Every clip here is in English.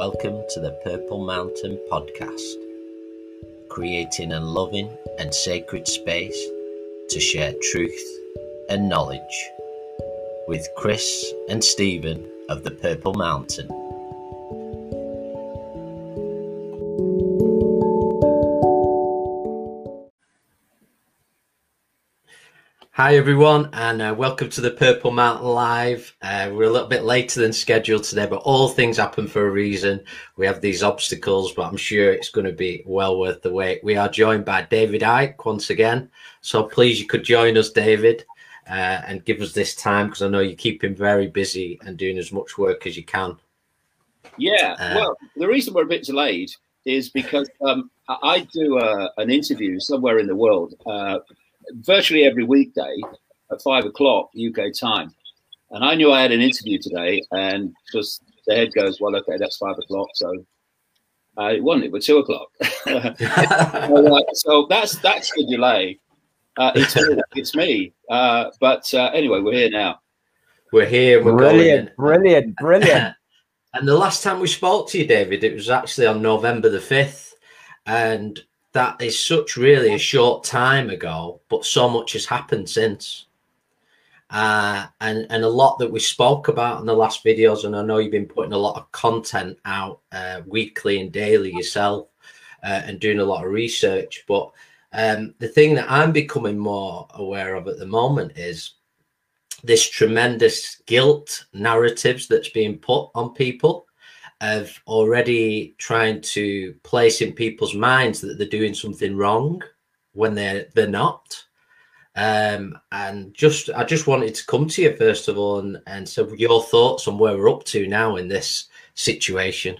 welcome to the Purple Mountain Podcast, creating a loving and sacred space to share truth and knowledge with Chris and Stephen of the Purple Mountain. Hi, everyone, and uh, welcome to the Purple Mountain Live. Uh, we're a little bit later than scheduled today, but all things happen for a reason. We have these obstacles, but I'm sure it's going to be well worth the wait. We are joined by David Icke once again. So please, you could join us, David, uh, and give us this time because I know you keep him very busy and doing as much work as you can. Yeah, uh, well, the reason we're a bit delayed is because um, I do uh, an interview somewhere in the world uh, virtually every weekday at five o'clock UK time. And I knew I had an interview today, and just the head goes, "Well, okay, that's five o'clock." So uh, it wasn't. It was two o'clock. so that's that's the delay. Uh, it's me. It's me. Uh, but uh, anyway, we're here now. We're here. We're brilliant, going. brilliant, brilliant. and the last time we spoke to you, David, it was actually on November the fifth, and that is such really a short time ago, but so much has happened since. Uh, and and a lot that we spoke about in the last videos, and I know you've been putting a lot of content out uh, weekly and daily yourself, uh, and doing a lot of research. But um, the thing that I'm becoming more aware of at the moment is this tremendous guilt narratives that's being put on people of already trying to place in people's minds that they're doing something wrong when they're they're not. Um, and just I just wanted to come to you first of all and, and so your thoughts on where we're up to now in this situation.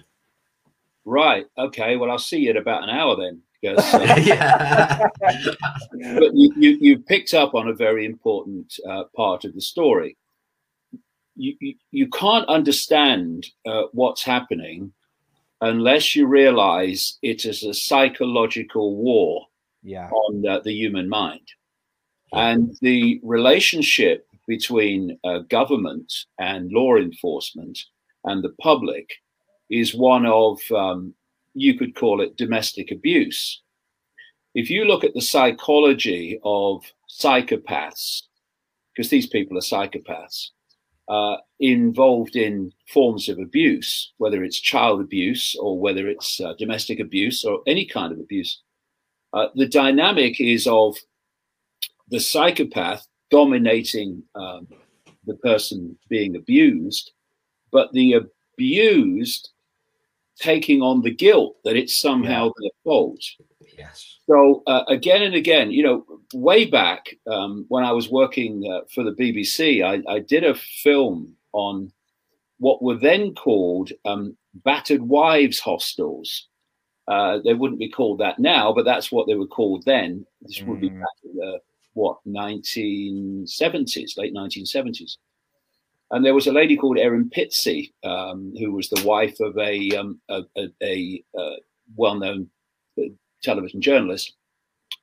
Right. Okay. Well, I'll see you in about an hour then. Because, uh, yeah. but you, you, you picked up on a very important uh, part of the story you, you, can't understand uh, what's happening unless you realize it is a psychological war yeah. on uh, the human mind. And the relationship between uh, government and law enforcement and the public is one of, um, you could call it domestic abuse. If you look at the psychology of psychopaths, because these people are psychopaths, uh, involved in forms of abuse, whether it's child abuse or whether it's uh, domestic abuse or any kind of abuse. Uh, the dynamic is of the psychopath dominating um, the person being abused, but the abused taking on the guilt that it's somehow yeah. their fault. Yes. So uh, again and again, you know, way back um, when I was working uh, for the BBC, I, I, did a film on what were then called um, battered wives hostels. Uh, they wouldn't be called that now, but that's what they were called then. This mm. would be mm. back in the what 1970s, late 1970s. And there was a lady called Erin Pizzey, um, who was the wife of a, um, a, a, a uh, well-known uh, television journalist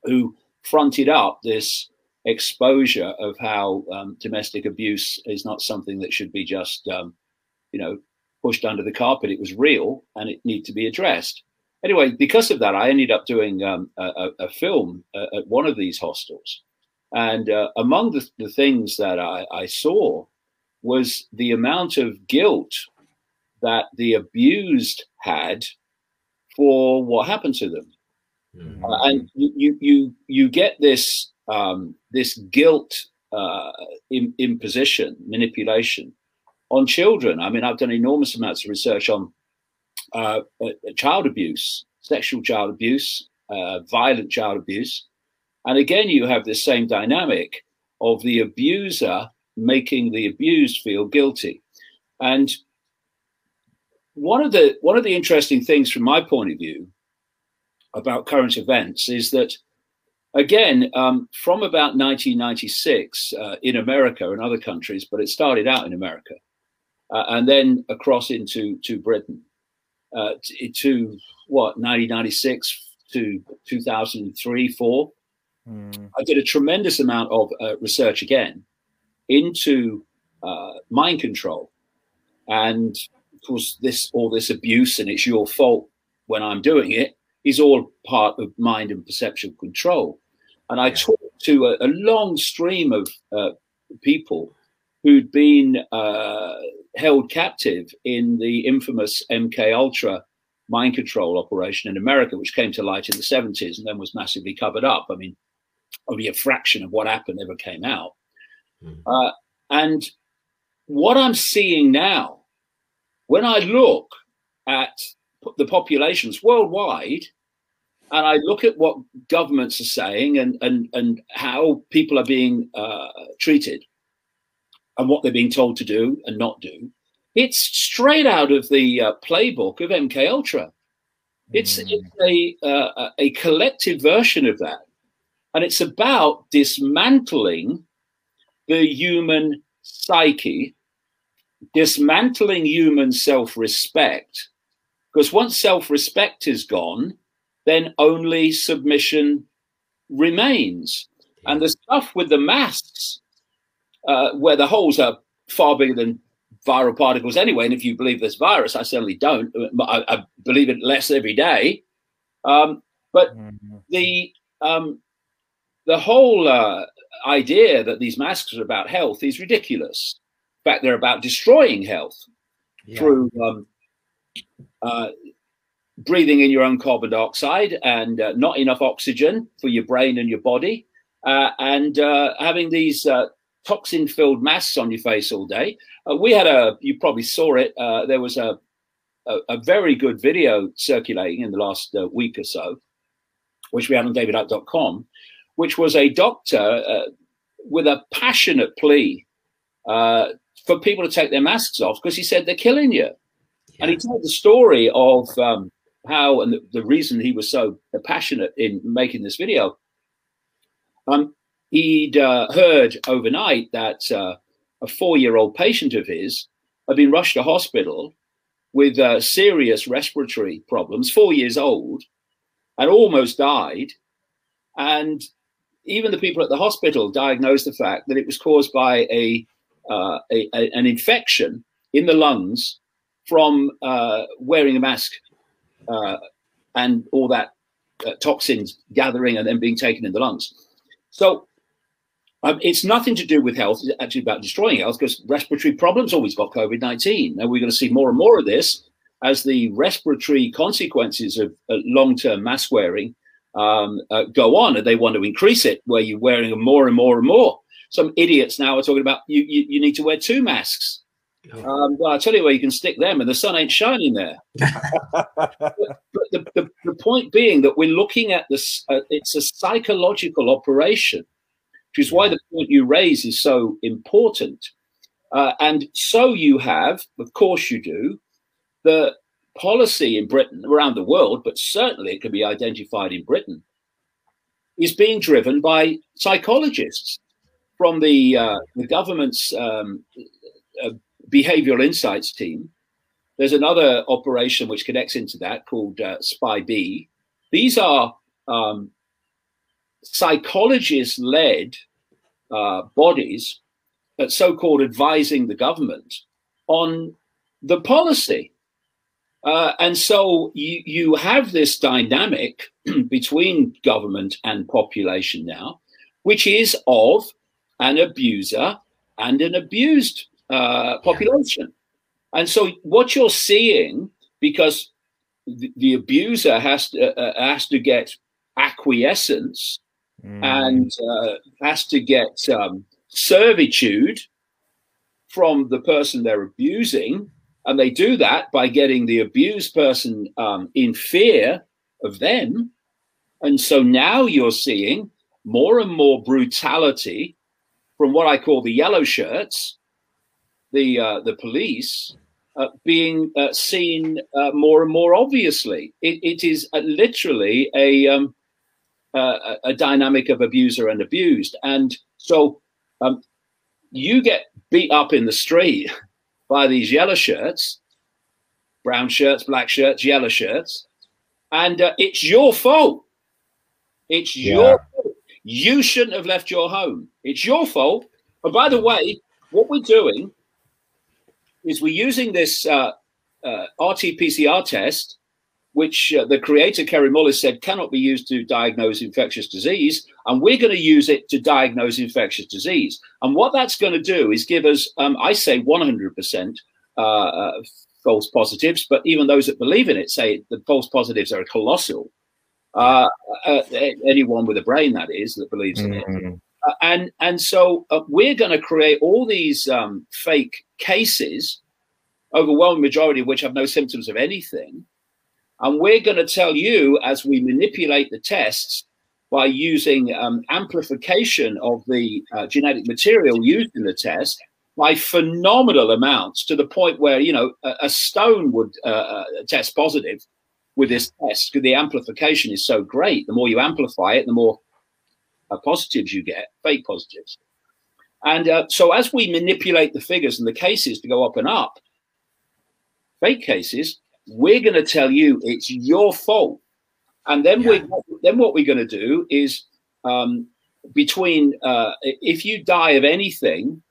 who fronted up this exposure of how um, domestic abuse is not something that should be just, um, you know, pushed under the carpet. It was real and it needed to be addressed. Anyway, because of that, I ended up doing um, a, a, film uh, at one of these hostels. And uh, among the, the, things that I, I saw was the amount of guilt that the abused had for what happened to them. Mm-hmm. Uh, and you you you get this um, this guilt uh, imposition manipulation on children. I mean, I've done enormous amounts of research on uh, uh child abuse, sexual child abuse, uh, violent child abuse, and again, you have this same dynamic of the abuser making the abused feel guilty, and one of the one of the interesting things from my point of view about current events is that, again, um, from about 1996 uh, in America and other countries, but it started out in America uh, and then across into to Britain uh, to, to, what 1996 to 2003 four. Mm. I did a tremendous amount of uh, research again into uh, mind control and of course this all this abuse and it's your fault when I'm doing it is all part of mind and perception control. And I talked to a, a long stream of uh, people who'd been uh, held captive in the infamous MK Ultra mind control operation in America, which came to light in the 70s and then was massively covered up. I mean, only a fraction of what happened ever came out. Mm. Uh, and what I'm seeing now, when I look at the populations worldwide, and I look at what governments are saying and and and how people are being uh, treated, and what they're being told to do and not do, it's straight out of the uh, playbook of MK Ultra. It's, mm. it's a uh, a collective version of that, and it's about dismantling the human psyche, dismantling human self-respect, because once self-respect is gone, then only submission remains. And the stuff with the masks, uh, where the holes are far bigger than viral particles anyway. And if you believe this virus, I certainly don't. I, I believe it less every day. Um, but mm-hmm. the um, the whole uh, idea that these masks are about health is ridiculous. In fact, they're about destroying health yeah. through um, uh, breathing in your own carbon dioxide and uh, not enough oxygen for your brain and your body, uh, and uh, having these uh, toxin filled masks on your face all day. Uh, we had a, you probably saw it, uh, there was a, a, a, very good video circulating in the last week or so, which we had on davidicke.com, which was a doctor with a passionate plea for people to take their masks off because he said they're killing you. Yeah. And he told the story of um, how and the, the, reason he was so passionate in making this video. Um, he'd uh, heard overnight that uh, a four-year-old patient of his had been rushed to hospital with uh, serious respiratory problems, four years old, and almost died. And even the people at the hospital diagnosed the fact that it was caused by a, uh, a, a an infection in the lungs from uh, wearing a mask uh, and all that uh, toxins gathering and then being taken in the lungs. So um, it's nothing to do with health. It's actually about destroying health because respiratory problems always got COVID 19. And we're going to see more and more of this as the respiratory consequences of uh, long term mask wearing um, uh, go on. And they want to increase it where you're wearing more and more and more. Some idiots now are talking about you, you, you need to wear two masks. Um, well, I'll tell you where you can stick them, and the sun ain't shining there. but, but the, the, the, point being that we're looking at this, uh, it's a psychological operation, which is why the point you raise is so important. Uh, and so you have, of course, you do, the policy in Britain, around the world, but certainly it can be identified in Britain, is being driven by psychologists from the, uh, the government's um, uh, behavioral insights team. There's another operation which connects into that called uh, SPI-B. These are um, psychologist led uh, bodies, that so called advising the government on the policy. Uh, and so you, you have this dynamic between government and population now, which is of an abuser and an abused uh, population. And so what you're seeing, because the, the abuser has to, uh, uh, has to get acquiescence mm. and uh, has to get um, servitude from the person they're abusing. And they do that by getting the abused person um, in fear of them. And so now you're seeing more and more brutality from what I call the yellow shirts, the uh, the police uh, being uh, seen uh, more and more obviously. it, it is uh, literally a um, a dynamic of abuser and abused, and so um, you get beat up in the street by these yellow shirts, brown shirts, black shirts, yellow shirts, and uh, it's your fault. It's yeah. your fault. You shouldn't have left your home. It's your fault. And by the way, what we're doing is we're using this uh, uh, RT-PCR test, which uh, the creator Kary Mullis said cannot be used to diagnose infectious disease, and we're going to use it to diagnose infectious disease. And what that's going to do is give us, um, I say, 100% uh, uh, false positives, but even those that believe in it say the false positives are colossal. Uh, anyone with a brain, that is, that believes in mm-hmm. it. Uh, and and so uh, we're going to create all these um, fake cases, overwhelming majority of which have no symptoms of anything, and we're going to tell you as we manipulate the tests by using um, amplification of the uh, genetic material used in the test by phenomenal amounts to the point where you know a, a stone would uh, uh test positive with this test because the amplification is so great. The more you amplify it, the more uh, positives you get, fake positives. And uh, so as we manipulate the figures and the cases to go up and up, fake cases, we're going to tell you it's your fault. And then yeah. we then what we're going to do is um, between uh, if you die of anything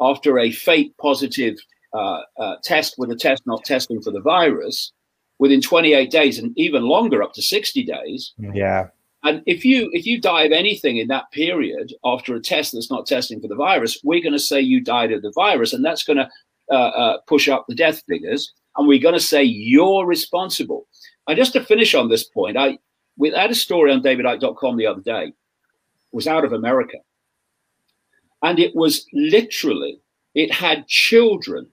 after a fake positive uh, uh, test with a test not testing for the virus within 28 days and even longer up to 60 days yeah and if you if you die of anything in that period after a test that's not testing for the virus, we're going to say you died of the virus, and that's going to uh, uh, push up the death figures, and we're going to say you're responsible. And just to finish on this point, I we had a story on DavidIcke.com the other day. It was out of America, and it was literally it had children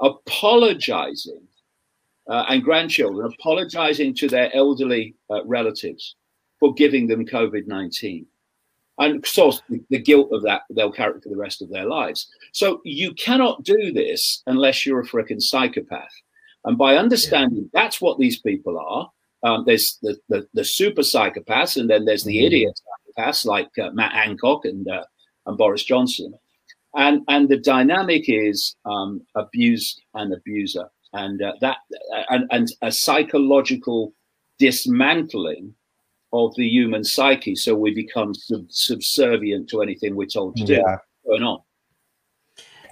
apologizing uh, and grandchildren apologizing to their elderly uh, relatives for giving them COVID 19. And of course, the guilt of that they'll carry for the rest of their lives. So you cannot do this unless you're a freaking psychopath. And by understanding yeah. that's what these people are, um, there's the, the, the, super psychopaths, and then there's the mm-hmm. idiot psychopaths like uh, Matt Hancock and, uh, and Boris Johnson. And, and the dynamic is um, abuse and abuser, and uh, that and, and a psychological dismantling of the human psyche, so we become sub- subservient to anything we're told to do. Yeah. Going on.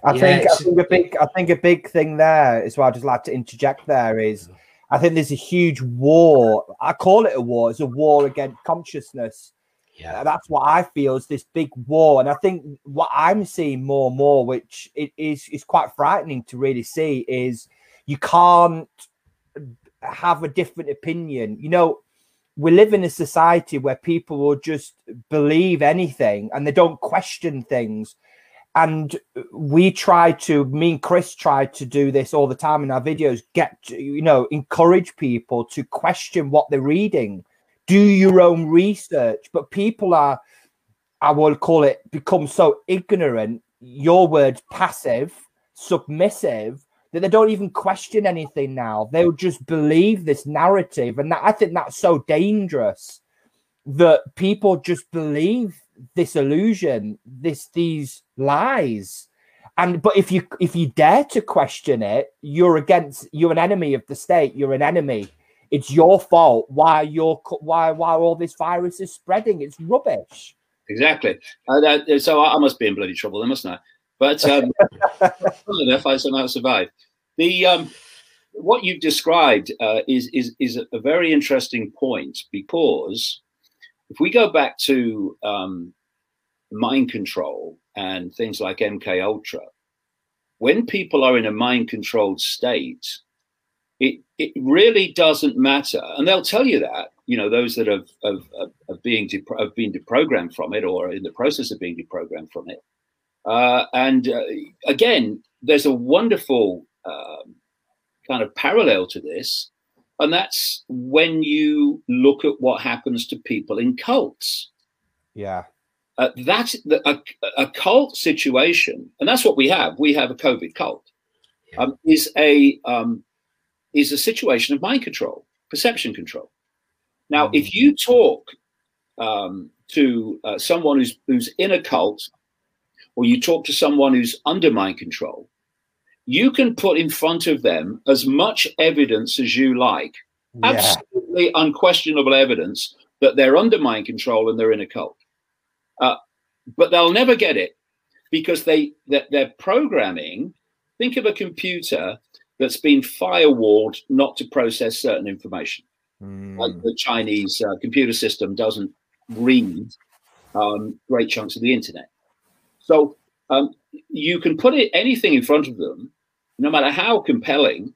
I yeah, think I think a big I think a big thing there is what I'd just like to interject there is mm-hmm. I think there's a huge war. I call it a war. It's a war against consciousness. Yeah, uh, that's what I feel is this big war, and I think what I'm seeing more and more, which it is is quite frightening to really see, is you can't have a different opinion. You know, we live in a society where people will just believe anything and they don't question things. And we try to, me and Chris try to do this all the time in our videos, get, to, you know, encourage people to question what they're reading, do your own research. But people are, I will call it, become so ignorant, your word passive, submissive, that they don't even question anything now. They'll just believe this narrative. And that, I think that's so dangerous that people just believe this illusion, this these lies. And but if you if you dare to question it, you're against you're an enemy of the state, you're an enemy. It's your fault why you're why why all this virus is spreading. It's rubbish. Exactly. Uh, that, so I, I must be in bloody trouble, then, mustn't I? But um, enough, I somehow survived. The um, what you've described uh, is is is a very interesting point because if we go back to um, mind control and things like MK Ultra, when people are in a mind controlled state, it it really doesn't matter, and they'll tell you that. You know, those that have of, being have been deprogrammed from it or in the process of being deprogrammed from it. Uh, and uh, again, there's a wonderful um, kind of parallel to this, and that's when you look at what happens to people in cults. Yeah. Uh, that a, a cult situation, and that's what we have. We have a COVID cult. Um, is a um, is a situation of mind control, perception control. Now, mm. if you talk um, to uh, someone who's who's in a cult, or you talk to someone who's under mind control, you can put in front of them as much evidence as you like, yeah. absolutely unquestionable evidence that they're under mind control and they're in a cult. Uh, but they'll never get it because they that their programming. Think of a computer that's been firewalled not to process certain information. Mm. Like the Chinese uh, computer system doesn't read um, great chunks of the internet. So um, you can put it anything in front of them, no matter how compelling,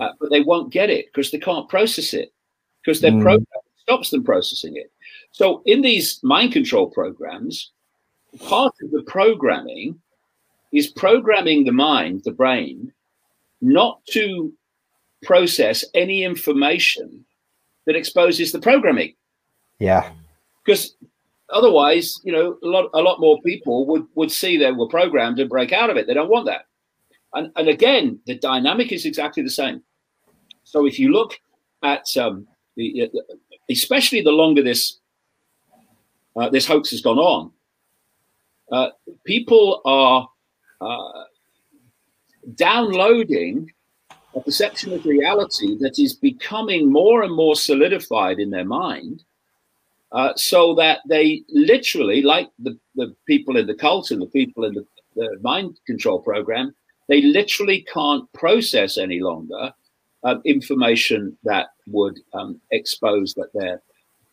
uh, but they won't get it because they can't process it because their mm. program stops them processing it. So in these mind control programs, part of the programming is programming the mind, the brain, not to process any information that exposes the programming. Yeah. Because otherwise, you know, a lot a lot more people would would see they were programmed and break out of it. They don't want that. And and again, the dynamic is exactly the same. So if you look at um, the, especially the longer this uh, this hoax has gone on, uh, people are uh, downloading a perception of reality that is becoming more and more solidified in their mind, uh, so that they literally, like the, the people in the cult and the people in the, the mind control program, they literally can't process any longer uh, information that would um, expose that their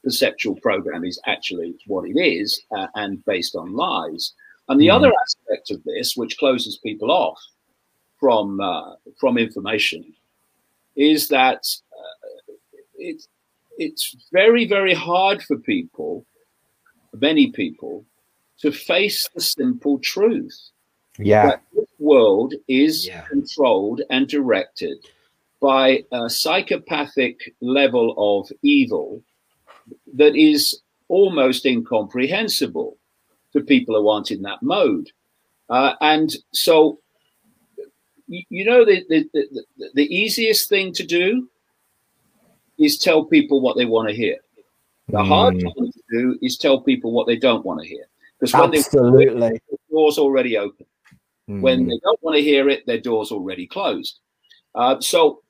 perceptual program is actually what it is uh, and based on lies. And the mm. other aspect of this, which closes people off from uh, from information, is that uh, it's very very hard for people, many people, to face the simple truth. Yeah, that this world is yeah. controlled and directed by a psychopathic level of evil that is almost incomprehensible to people who aren't in that mode. Uh, and so, you, you know, the, the, the, the, easiest thing to do is tell people what they want to hear. The mm. hard thing to do is tell people what they don't want to hear. Because when Absolutely. they the door's already open. Mm. When they don't want to hear it, their door's already closed. Uh, so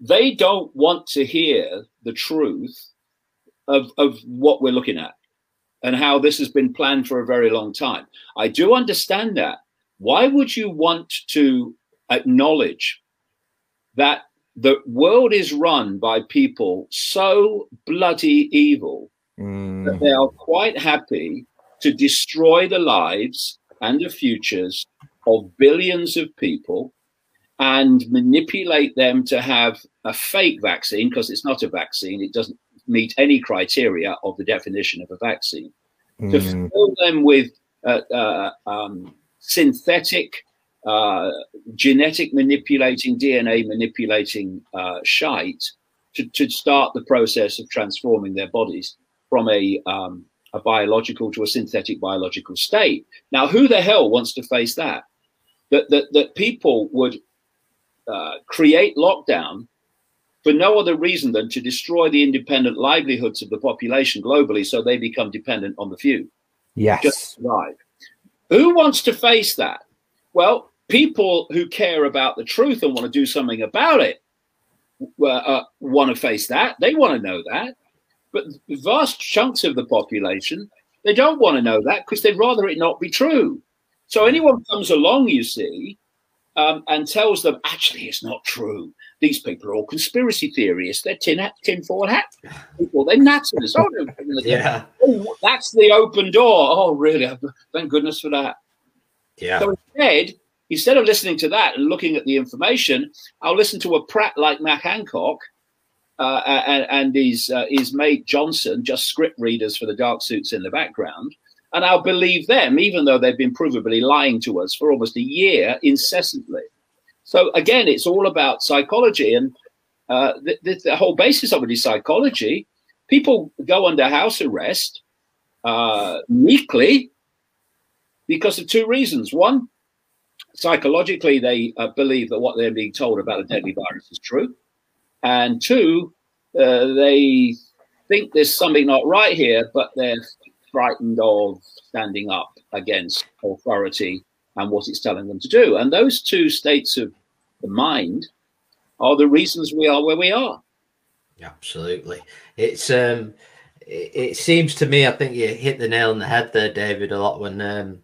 they don't want to hear the truth of, of what we're looking at and how this has been planned for a very long time. I do understand that. Why would you want to acknowledge that the world is run by people so bloody evil mm. that they are quite happy to destroy the lives and the futures of billions of people and manipulate them to have a fake vaccine because it's not a vaccine. It doesn't meet any criteria of the definition of a vaccine. Mm. To fill them with uh, uh, um, synthetic, uh, genetic manipulating, DNA manipulating uh, shite to, to start the process of transforming their bodies from a, um, a biological to a synthetic biological state. Now, who the hell wants to face that? That, that, that people would uh, create lockdown for no other reason than to destroy the independent livelihoods of the population globally so they become dependent on the few. Yes. Just survive. Who wants to face that? Well, people who care about the truth and want to do something about it uh, uh, want to face that. They want to know that. But vast chunks of the population, they don't want to know that because they'd rather it not be true. So anyone comes along, you see, um, and tells them, actually, it's not true. These people are all conspiracy theorists. They're tin, hat, tin foil hat people. They're natters. Oh, no, yeah. Oh, that's the open door. Oh, really? Thank goodness for that. Yeah. So instead, instead of listening to that and looking at the information, I'll listen to a prat like Matt Hancock uh, and, and his, uh, his mate Johnson, just script readers for the dark suits in the background and I'll believe them, even though they've been provably lying to us for almost a year incessantly. So again, it's all about psychology, and uh, the, the, the, whole basis of it is psychology. People go under house arrest uh, meekly because of two reasons. One, psychologically, they uh, believe that what they're being told about a deadly virus is true, and two, uh, they think there's something not right here, but they're frightened of standing up against authority and what it's telling them to do. And those two states of the mind are the reasons we are where we are. Absolutely. It's um it, it seems to me I think you hit the nail on the head there, David, a lot when um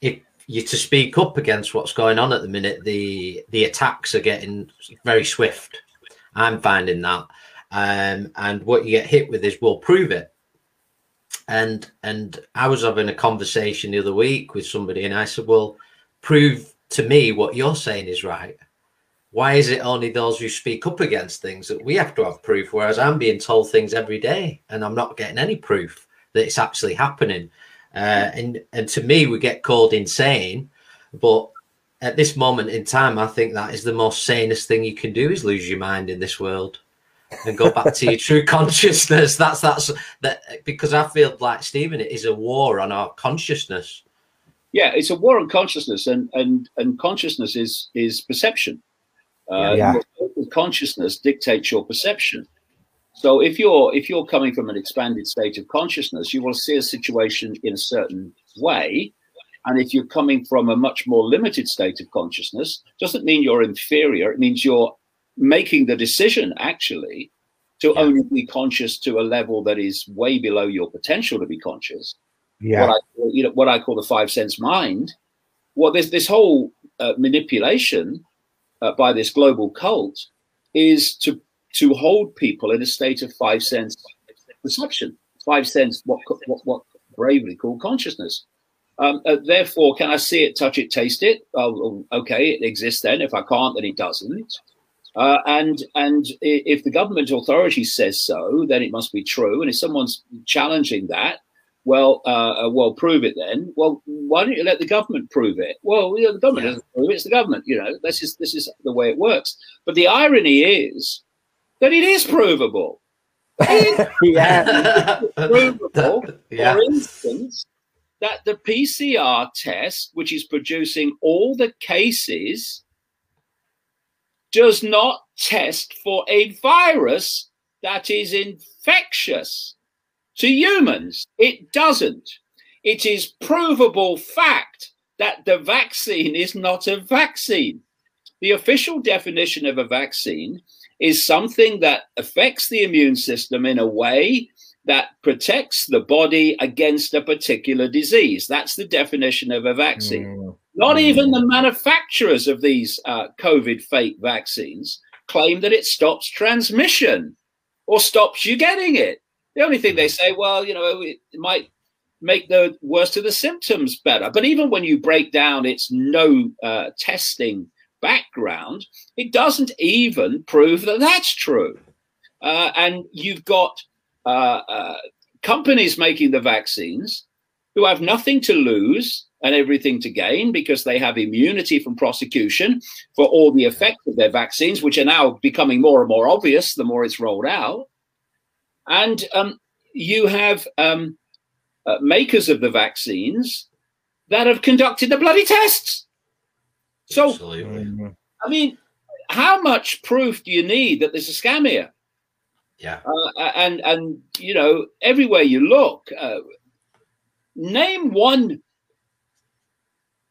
if you to speak up against what's going on at the minute. The the attacks are getting very swift. I'm finding that, um, and what you get hit with is we'll prove it. And and I was having a conversation the other week with somebody, and I said, "Well, prove to me what you're saying is right." Why is it only those who speak up against things that we have to have proof, whereas I'm being told things every day and I'm not getting any proof that it's actually happening? Uh, and and to me, we get called insane, but at this moment in time, I think that is the most sanest thing you can do is lose your mind in this world and go back to your true consciousness. That's that's that because I feel like Stephen, it is a war on our consciousness. Yeah, it's a war on consciousness, and and and consciousness is is perception. Uh, yeah. consciousness dictates your perception. So if you're if you're coming from an expanded state of consciousness, you will see a situation in a certain way. And if you're coming from a much more limited state of consciousness, doesn't mean you're inferior. It means you're making the decision actually to yeah. only be conscious to a level that is way below your potential to be conscious. Yeah. What I, you know, what I call the five sense mind. Well, this this whole uh, manipulation uh, by this global cult is to to hold people in a state of five sense perception, five sense what what, what bravely called consciousness. Um, uh, therefore, can I see it, touch it, taste it? Oh, okay, it exists then. If I can't, then it doesn't. Uh, and and if the government authority says so, then it must be true. And if someone's challenging that, well, uh, uh, well, prove it then. Well, why don't you let the government prove it? Well, you know, the government yeah. doesn't prove it; it's the government. You know, this is this is the way it works. But the irony is that it is provable. yeah, provable. yeah. For instance, that the PCR test, which is producing all the cases, does not test for a virus that is infectious to humans, it doesn't. It is provable fact that the vaccine is not a vaccine. The official definition of a vaccine is something that affects the immune system in a way that protects the body against a particular disease. That's the definition of a vaccine. Mm. Not mm. even the manufacturers of these uh, COVID fake vaccines claim that it stops transmission or stops you getting it. The only thing they say, well, you know, it might make the worst of the symptoms better. But even when you break down its no uh, testing background, it doesn't even prove that that's true. Uh, and you've got uh, uh companies making the vaccines who have nothing to lose and everything to gain because they have immunity from prosecution for all the effects of their vaccines, which are now becoming more and more obvious the more it's rolled out. And um, you have um, uh, makers of the vaccines that have conducted the bloody tests. So, Absolutely. I mean, how much proof do you need that there's a scam here? Yeah. Uh, and and you know, everywhere you look, uh, name one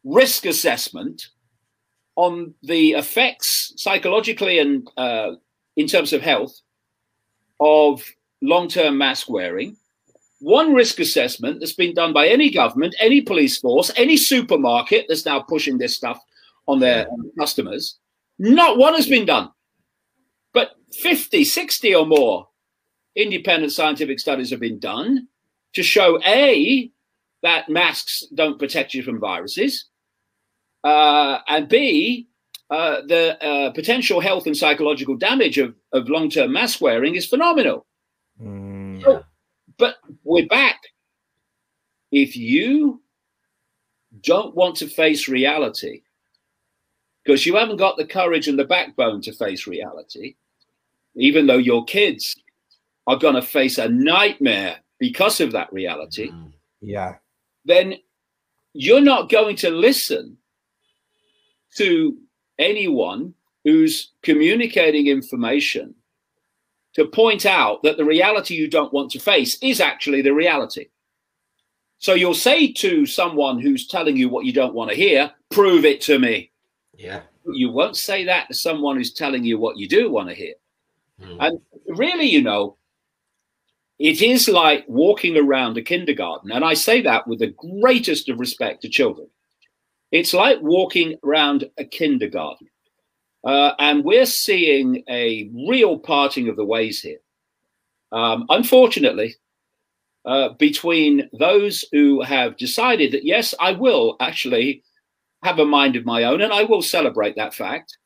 risk assessment on the effects psychologically and uh, in terms of health of long term mask wearing, one risk assessment that's been done by any government, any police force, any supermarket that's now pushing this stuff on their customers. Not one has been done. But 50, 60 or more independent scientific studies have been done to show A, that masks don't protect you from viruses, uh, and B, uh, the uh, potential health and psychological damage of, of long term mask wearing is phenomenal. Mm. So, but we're back. If you don't want to face reality, because you haven't got the courage and the backbone to face reality, even though your kids are going to face a nightmare because of that reality. Mm. Yeah. Then you're not going to listen to anyone who's communicating information to point out that the reality you don't want to face is actually the reality. So you'll say to someone who's telling you what you don't want to hear, prove it to me. Yeah. You won't say that to someone who's telling you what you do want to hear. Mm. And really, you know, it is like walking around a kindergarten. And I say that with the greatest of respect to children. It's like walking around a kindergarten. Uh, and we're seeing a real parting of the ways here. Um, unfortunately, uh, between those who have decided that, yes, I will actually have a mind of my own and I will celebrate that fact,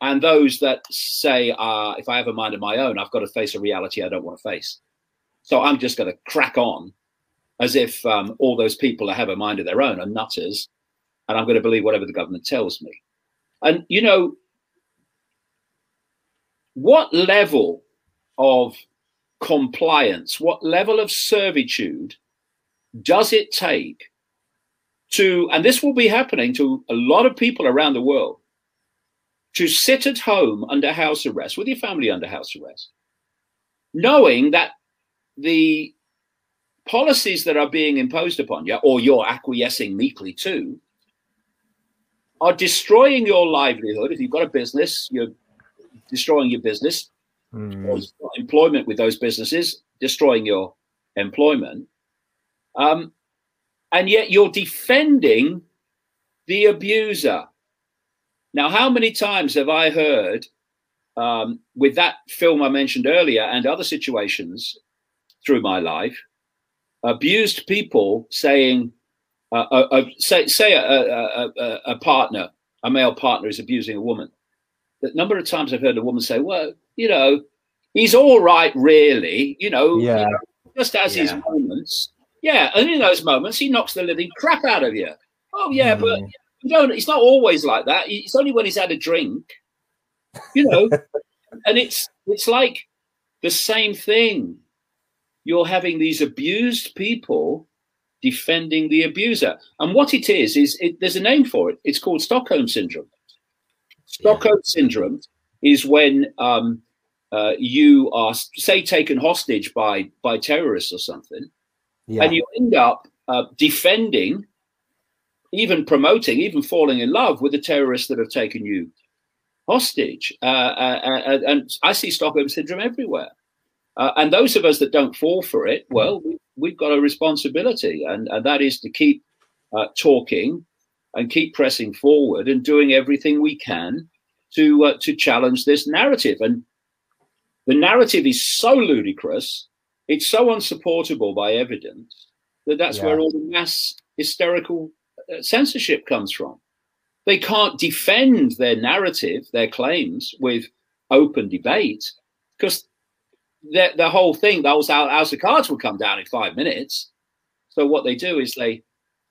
and those that say, uh, if I have a mind of my own, I've got to face a reality I don't want to face. So I'm just going to crack on as if um, all those people that have a mind of their own are nutters, and I'm going to believe whatever the government tells me. And, you know, what level of compliance, what level of servitude does it take to, and this will be happening to a lot of people around the world, to sit at home under house arrest with your family under house arrest, knowing that the policies that are being imposed upon you, or you're acquiescing meekly to, are destroying your livelihood. If you've got a business, you're destroying your business, mm. employment with those businesses, destroying your employment. Um, and yet you're defending the abuser. Now, how many times have I heard um, with that film I mentioned earlier and other situations through my life, abused people saying, uh, uh, uh, say, say a, a, a, a, partner, a male partner is abusing a woman. The number of times I've heard a woman say, well, you know, he's all right, really, you know, yeah. You know, just as yeah. his moments. Yeah, and in those moments, he knocks the living crap out of you. Oh, yeah, mm. but you don't, it's not always like that. It's only when he's had a drink, you know, and it's, it's like the same thing you're having these abused people defending the abuser. And what it is, is it, there's a name for it. It's called Stockholm Syndrome. Stockholm yeah. Syndrome is when um, uh, you are, say, taken hostage by, by terrorists or something, yeah. and you end up uh, defending, even promoting, even falling in love with the terrorists that have taken you hostage. Uh, uh, uh and I see Stockholm Syndrome everywhere. Uh, and those of us that don't fall for it, well, we, have got a responsibility, and, and, that is to keep uh, talking and keep pressing forward and doing everything we can to uh, to challenge this narrative. And the narrative is so ludicrous, it's so unsupportable by evidence that that's yeah. where all the mass hysterical uh, censorship comes from. They can't defend their narrative, their claims, with open debate because the, the whole thing, those house of cards will come down in five minutes. So what they do is they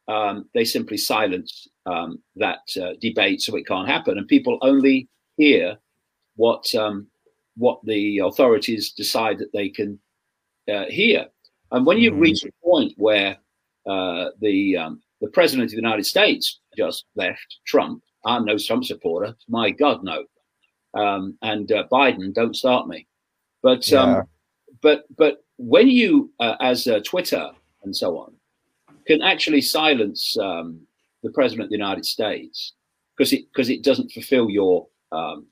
um, they simply silence um, that uh, debate so it can't happen, and people only hear what um, what the authorities decide that they can uh, hear. And when you mm. reach a point where uh, the um, the president of the United States just left Trump, I'm no Trump supporter. My God, no. Um, and uh, Biden, don't start me. But um, yeah. um, but but when you, uh, as uh, Twitter and so on, can actually silence um, the president of the United States because it because it doesn't fulfil your um,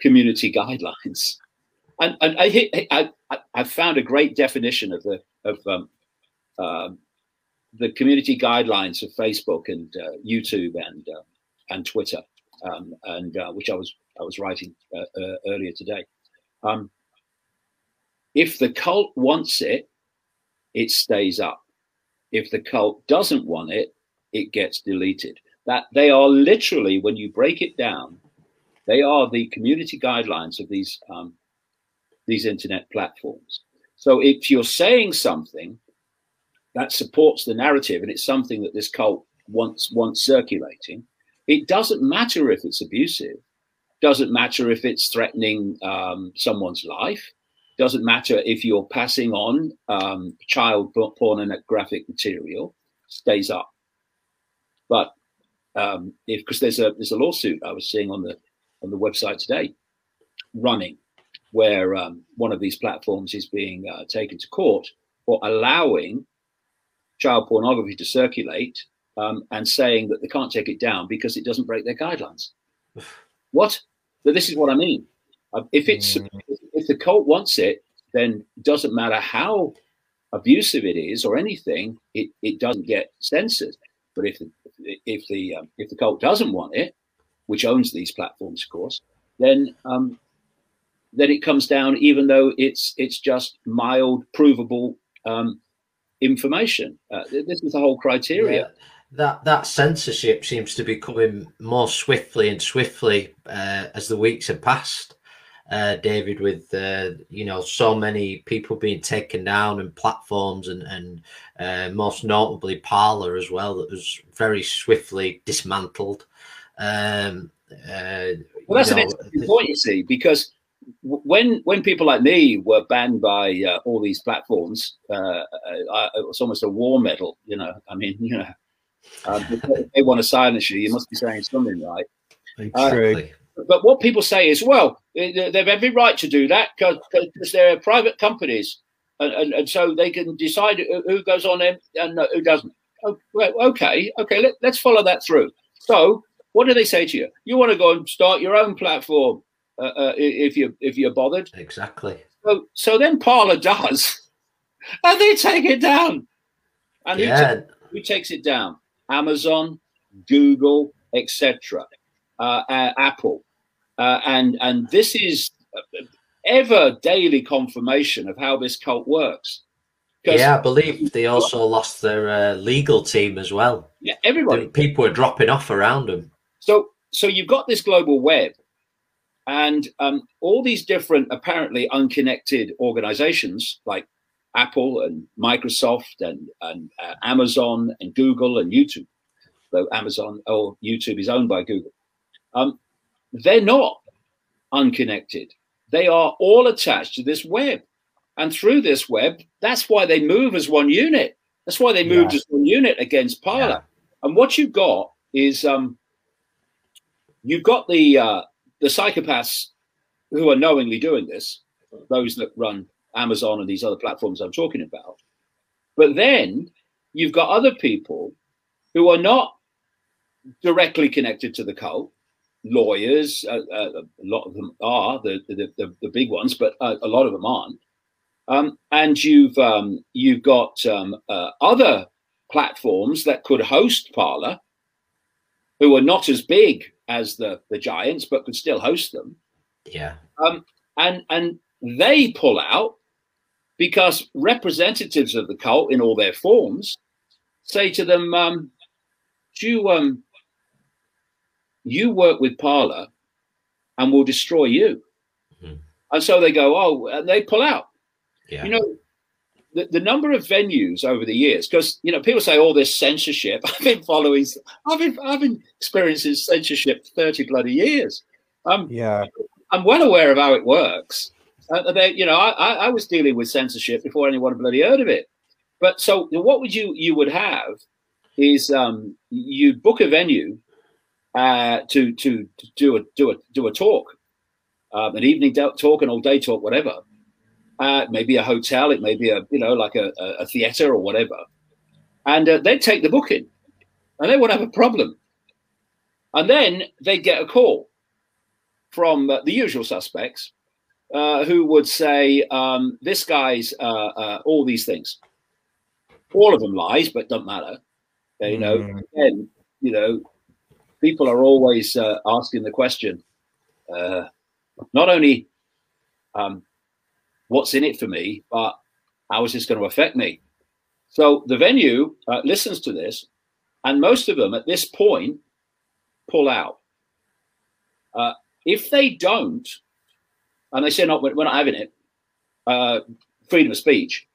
community guidelines, and and I, I I found a great definition of the of um, um, the community guidelines of Facebook and uh, YouTube and uh, and Twitter, um, and uh, which I was I was writing uh, uh, earlier today. Um, if the cult wants it, it stays up. If the cult doesn't want it, it gets deleted. That they are literally, when you break it down, they are the community guidelines of these um, these internet platforms. So if you're saying something that supports the narrative and it's something that this cult wants wants circulating, it doesn't matter if it's abusive, doesn't matter if it's threatening um, someone's life, doesn't matter if you're passing on um, child graphic material, stays up. But um, if because there's a there's a lawsuit I was seeing on the on the website today, running, where um, one of these platforms is being uh, taken to court for allowing child pornography to circulate um, and saying that they can't take it down because it doesn't break their guidelines. what? So this is what I mean. Uh, if it's mm. if the cult wants it, then it doesn't matter how abusive it is or anything, it, it doesn't get censored. But if the, if if the um, if the cult doesn't want it, which owns these platforms, of course, then um, then it comes down, even though it's it's just mild, provable um, information. Uh, this is the whole criteria. Yeah. That that censorship seems to be coming more swiftly and swiftly uh, as the weeks have passed. Uh, David, with uh, you know so many people being taken down and platforms, and and uh, most notably Parler as well, that was very swiftly dismantled. Um, uh, well, that's an interesting point, you see, because when when people like me were banned by uh, all these platforms, uh, I, it was almost a war medal. You know, I mean, you know, um, they want to silence you, you must be saying something right. Exactly. Uh, but what people say is, well, they, have every right to do that because they're private companies, and, and, and, so they can decide who goes on and, and who doesn't. Oh, okay, okay, let, let's follow that through. So, what do they say to you? You want to go and start your own platform? Uh, uh, if you if you're bothered. Exactly. So so then Parler does, and they take it down. And yeah. who, t- who takes it down? Amazon, Google, etc. Uh, uh, Apple, uh, and and this is ever daily confirmation of how this cult works. Yeah, I believe they also lost their uh, legal team as well. Yeah, everybody. People were dropping off around them. So, so you've got this global web, and um, all these different, apparently unconnected organizations like Apple and Microsoft and, and uh, Amazon and Google and YouTube, though Amazon or YouTube is owned by Google, um, they're not unconnected. They are all attached to this web. And through this web, that's why they move as one unit. That's why they moved yeah. as one unit against Parler. Yeah. And what you've got is um, you've got the uh, the psychopaths who are knowingly doing this, those that run Amazon and these other platforms I'm talking about. But then you've got other people who are not directly connected to the cult, lawyers, uh, uh, a lot of them are the the, the, the big ones, but uh, a lot of them aren't. Um, and you've um, you've got um, uh, other platforms that could host Parler, who are not as big as the the Giants, but could still host them. Yeah. Um, and and they pull out because representatives of the cult in all their forms say to them, um, "Do you um, you work with Parler, and we'll destroy you." Mm-hmm. And so they go, "Oh," and they pull out. Yeah. You know, the, the number of venues over the years, because you know, people say all oh, this censorship. I've been following, I've been, I've been experiencing censorship thirty bloody years. Um, yeah, I'm well aware of how it works. Uh, they, you know, I, I was dealing with censorship before anyone bloody heard of it. But so, what would you you would have is um, you book a venue uh, to, to to do a do a do a talk, um, an evening talk, an all day talk, whatever uh, maybe a hotel, it may be a you know like a, a theater or whatever, and uh, they'd take the booking, and they would have a problem, and then they'd get a call from uh, the usual suspects uh, who would say um, this guy's uh, uh, all these things, all of them lies, but don't matter, you know. Mm. And you know, people are always asking the question. not only um, what's in it for me, but how is this going to affect me? So the venue uh, listens to this, and most of them at this point pull out. Uh, if they don't, and they say, "No, we're not having it," uh, freedom of speech.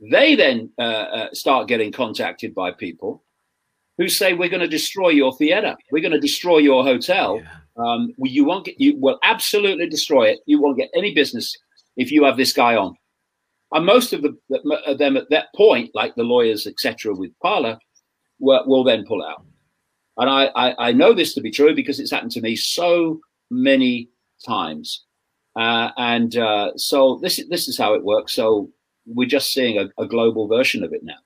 They then uh, uh, start getting contacted by people who say, "We're going to destroy your theater. We're going to destroy your hotel. Yeah. Um, you won't get. You will absolutely destroy it. You won't get any business if you have this guy on. And most of the, them at that point, like the lawyers, etc., with Parler, will, will then pull out. And I, I, I, know this to be true because it's happened to me so many times. Uh, and uh, so this is this is how it works. So we're just seeing a, a global version of it now.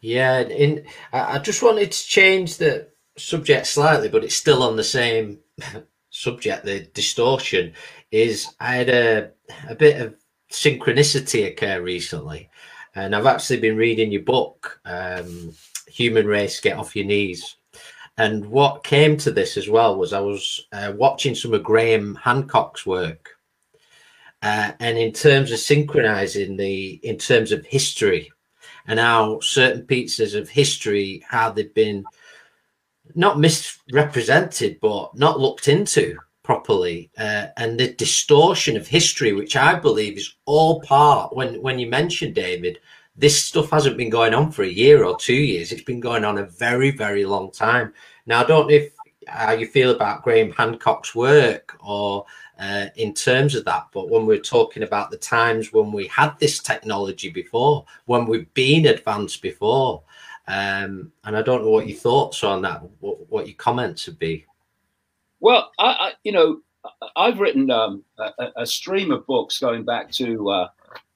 Yeah, in I just wanted to change the subject slightly, but it's still on the same subject, the distortion, is I had a, a bit of synchronicity occur recently. And I've actually been reading your book, um, human race get off your knees. And what came to this as well was I was uh, watching some of Graham Hancock's work. Uh, and in terms of synchronizing the, in terms of history and how certain pieces of history, how they've been not misrepresented, but not looked into properly. Uh, and the distortion of history which i believe is all part when when you mentioned david this stuff hasn't been going on for a year or two years. It's been going on a very very long time. Now i don't know if how you feel about graham hancock's work or uh, in terms of that but when we're talking about the times when we had this technology before when we've been advanced before um, and i don't know what your thoughts on that what, what your comments would be well, I, I you know, I've written um, a, a, stream of books going back to uh,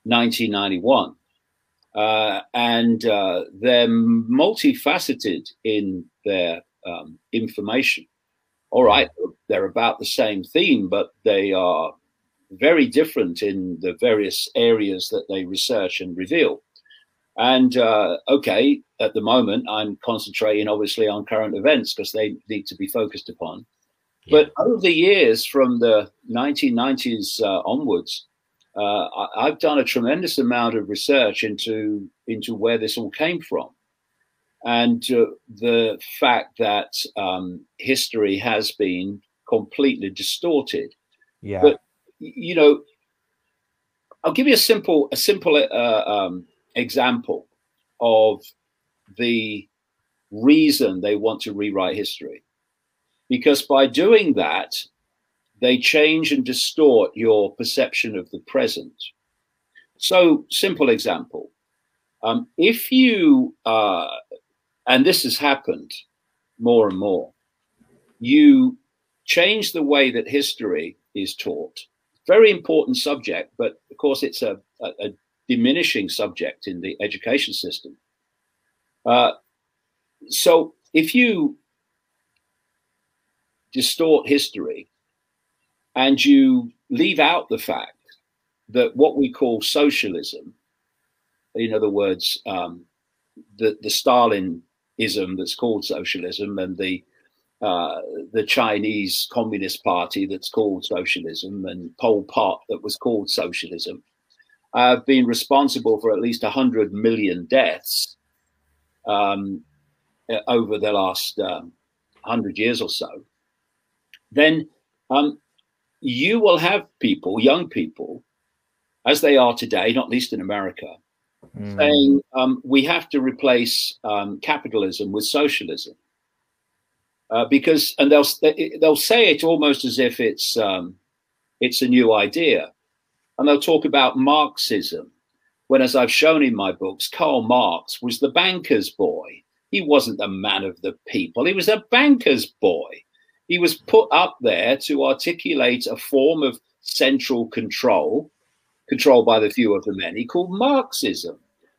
1991, uh, and uh, they're multifaceted in their um, information. All right, they're about the same theme, but they are very different in the various areas that they research and reveal. And uh, okay, at the moment, I'm concentrating obviously on current events because they need to be focused upon. But over the years, from the 1990s uh, onwards, uh, I, have done a tremendous amount of research into into where this all came from, and uh, the fact that um, history has been completely distorted. Yeah. But you know, I'll give you a simple a simple uh, um, example of the reason they want to rewrite history because by doing that, they change and distort your perception of the present. So, simple example um, if you, uh, and this has happened more and more, you change the way that history is taught. Very important subject, but of course, it's a, a, a diminishing subject in the education system. Uh, so, if you distort history and you leave out the fact that what we call socialism, in other words, um, the, the Stalinism that's called socialism and the uh, the Chinese Communist Party that's called socialism and Pol Pot that was called socialism have been responsible for at least 100 million deaths um, over the last um, 100 years or so then um, you will have people, young people, as they are today, not least in America, mm. saying um, we have to replace um, capitalism with socialism. Uh, because and they'll they'll say it almost as if it's um, it's a new idea, and they'll talk about Marxism. When, as I've shown in my books, Karl Marx was the banker's boy. He wasn't the man of the people. He was a banker's boy. He was put up there to articulate a form of central control, controlled by the few of the many, called Marxism.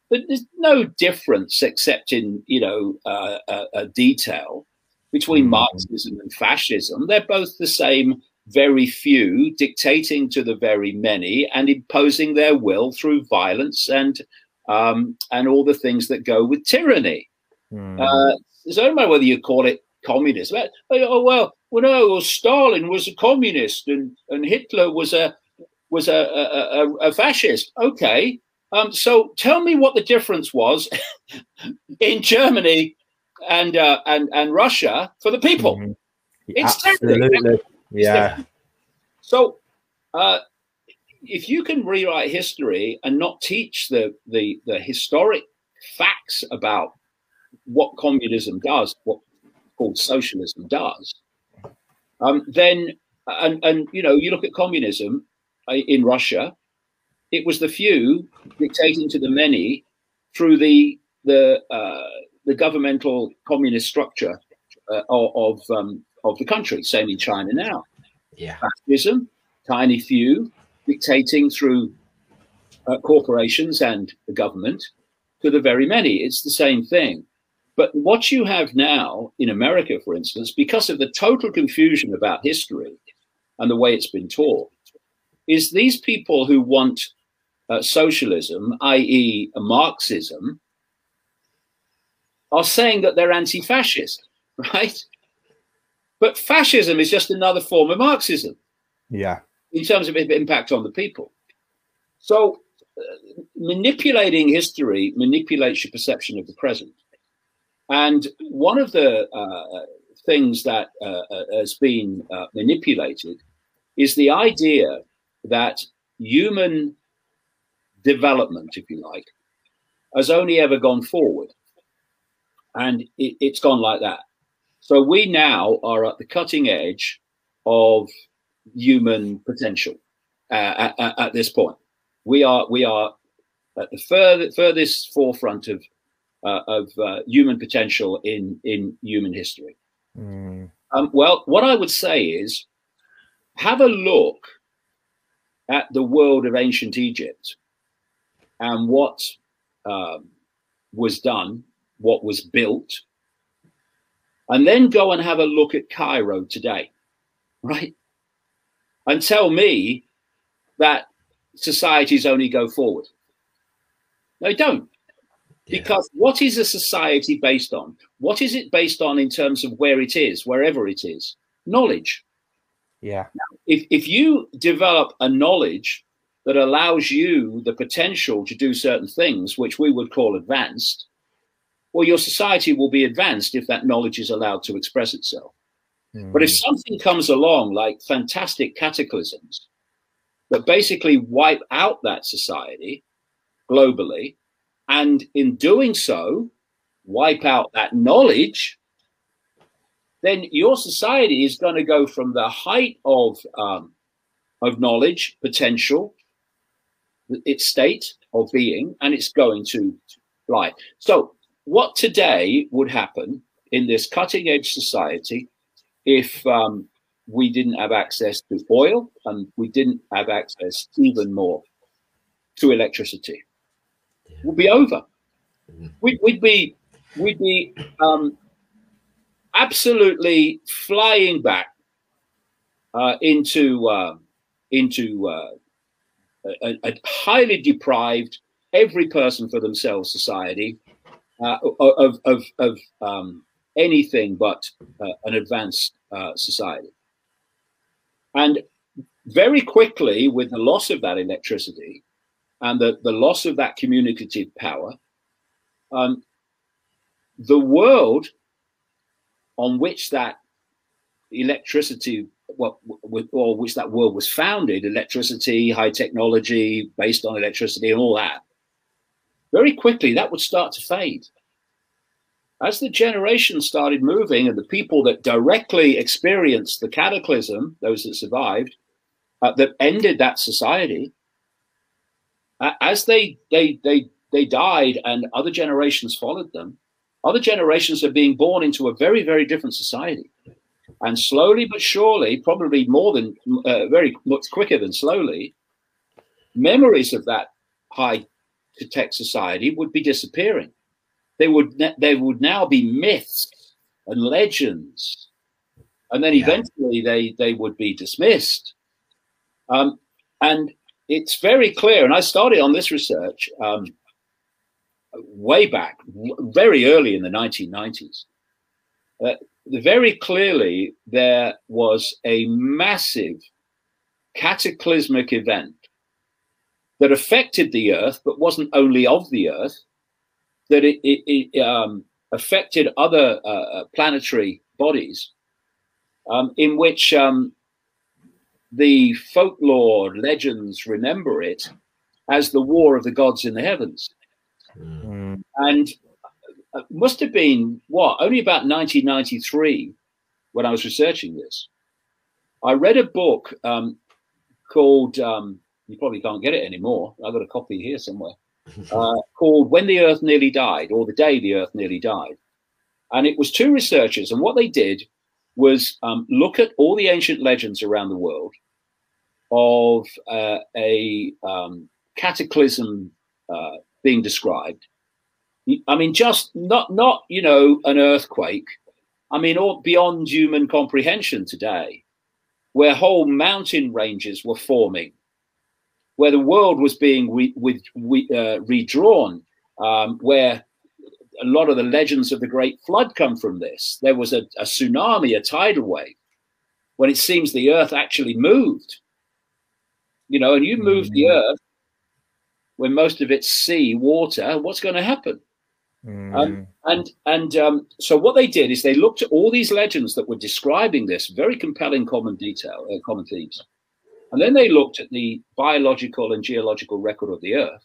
But there's no difference except in, you know, uh, detail between mm. Marxism and fascism. They're both the same very few dictating to the very many and imposing their will through violence and um, and all the things that go with tyranny. Mm. Uh, so I don't matter whether you call it communist. Oh well, well, no, well, Stalin was a communist and, and Hitler was a was a, a, a, a fascist. Okay, um, so tell me what the difference was in Germany and uh, and and Russia for the people. Mm-hmm. It's Absolutely, yeah. So, uh, if you can rewrite history and not teach the the the historic facts about what communism does, what called socialism does, um, then and and you know you look at communism uh, in Russia, it was the few dictating to the many through the the uh, the governmental communist structure uh, of of, um, of the country. Same in China now. Yeah, fascism, tiny few dictating through uh, corporations and the government to the very many. It's the same thing. But what you have now in America, for instance, because of the total confusion about history and the way it's been taught, is these people who want uh, socialism, i.e., Marxism, are saying that they're anti-fascist, right? But fascism is just another form of Marxism. Yeah. In terms of impact on the people. So uh, manipulating history manipulates your perception of the present. And one of the uh, things that uh, uh has been uh, manipulated is the idea that human development, if you like, has only ever gone forward. And it, it's gone like that. So we now are at the cutting edge of human potential uh, at, at, this point. We are we are at the further, furthest forefront of uh, of uh, human potential in in human history. Mm. Um, well, what I would say is, have a look at the world of ancient Egypt and what um, was done, what was built, and then go and have a look at Cairo today, right? And tell me that societies only go forward. They don't. Yeah. Because what is a society based on? What is it based on in terms of where it is, wherever it is? Knowledge. Yeah. Now, if, if you develop a knowledge that allows you the potential to do certain things, which we would call advanced, well, your society will be advanced if that knowledge is allowed to express itself. Mm. But if something comes along like fantastic cataclysms that basically wipe out that society globally, and in doing so, wipe out that knowledge, then your society is going to go from the height of um, of knowledge, potential, its state of being, and it's going to fly. So what today would happen in this cutting edge society if um, we didn't have access to oil and we didn't have access even more to electricity yeah. would be over mm-hmm. we'd, we'd, be we'd be um, absolutely flying back uh, into uh, into uh, a, a, highly deprived every person for themselves society uh, of of, of um, anything but uh, an advanced uh, society. And very quickly, with the loss of that electricity and the, the loss of that communicative power, um, the world on which that electricity well, or which that world was founded electricity high technology based on electricity and all that very quickly that would start to fade. As the generation started moving and the people that directly experienced the cataclysm, those that survived, uh, that ended that society, uh, as they, they, they, they died and other generations followed them, other generations are being born into a very, very different society. And slowly but surely, probably more than uh, very much quicker than slowly, memories of that high tech society would be disappearing. They would they would now be myths and legends, and then yeah. eventually they they would be dismissed. Um, and it's very clear. And I started on this research um, way back, very early in the 1990s. Uh, very clearly, there was a massive cataclysmic event that affected the Earth, but wasn't only of the Earth, that it, it, it um, affected other uh, uh, planetary bodies, um, in which um, the folklore legends remember it as the war of the gods in the heavens. Mm. And uh, must have been what only about 1993 when I was researching this. I read a book um, called um, you probably can't get it anymore. I've got a copy here somewhere. Uh, called When the Earth Nearly Died, or The Day the Earth Nearly Died. And it was two researchers, and what they did was um, look at all the ancient legends around the world of uh, a um, cataclysm uh, being described. I mean, just not not you know an earthquake. I mean, all beyond human comprehension today, where whole mountain ranges were forming where the world was being re, with, re, uh, redrawn, um, where a lot of the legends of the Great Flood come from this. There was a, a tsunami, a tidal wave, when it seems the Earth actually moved. You know, and you move mm. the Earth when most of it's sea, water. What's going to happen? Mm. Um, and and um, so what they did is they looked at all these legends that were describing this very compelling common detail, uh, common themes, and then they looked at the biological and geological record of the Earth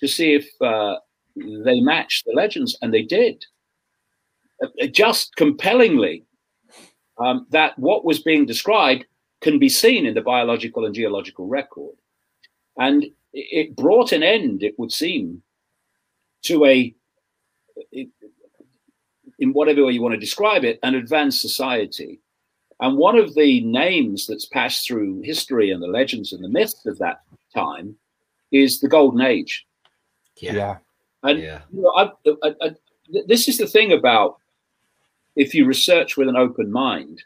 to see if uh, they matched the legends, and they did. Uh, just compellingly, um, that what was being described can be seen in the biological and geological record, and it brought an end, it would seem, to a in whatever way you want to describe it, an advanced society. And one of the names that's passed through history and the legends and the myths of that time is the Golden Age. Yeah. yeah. And yeah. You know, I, I, I, this is the thing about if you research with an open mind,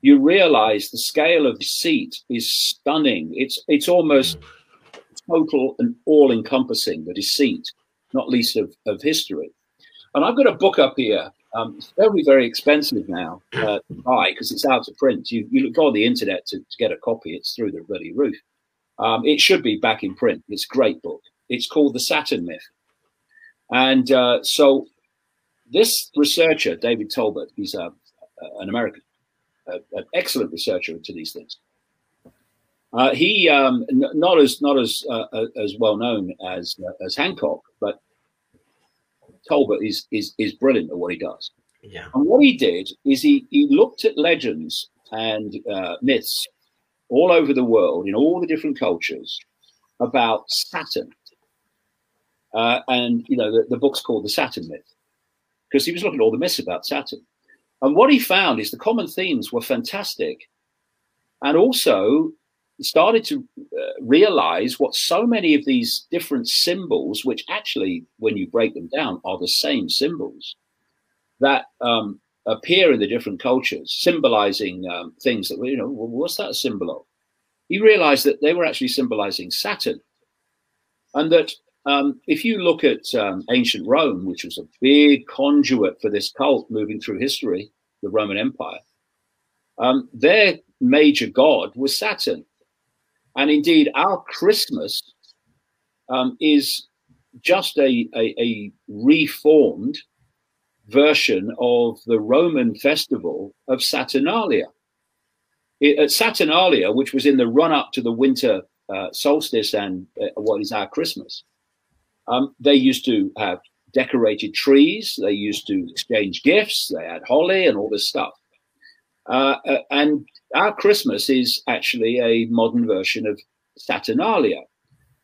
you realize the scale of deceit is stunning. It's it's almost mm. total and all encompassing the deceit not least of, of history. And I've got a book up here. Um, it's very, very expensive now uh, to buy because it's out of print. You, you go on the internet to, to get a copy, it's through the bloody roof. Um, it should be back in print. It's a great book. It's called The Saturn Myth. And uh, so this researcher, David Talbot, he's a, an American, an excellent researcher into these things. Uh, he um, not as not as uh, uh, as well known as uh, as Hancock, but Talbot is is is brilliant at what he does. Yeah. And what he did is he he looked at legends and uh, myths all over the world in all the different cultures about Saturn. Uh, and you know the, the book's called the Saturn myth because he was looking at all the myths about Saturn. And what he found is the common themes were fantastic, and also started to uh, realize what so many of these different symbols, which actually, when you break them down, are the same symbols that um, appear in the different cultures, symbolizing um, things that, you know, well, what's that symbol of? He realized that they were actually symbolizing Saturn. And that um, if you look at um, ancient Rome, which was a big conduit for this cult moving through history, the Roman Empire, um, their major god was Saturn. And indeed, our Christmas um, is just a, a, a, reformed version of the Roman festival of Saturnalia. It, at Saturnalia, which was in the run up to the winter uh, solstice and uh, what is our Christmas, um, they used to have decorated trees, they used to exchange gifts, they had holly and all this stuff. Uh, uh and our Christmas is actually a modern version of Saturnalia.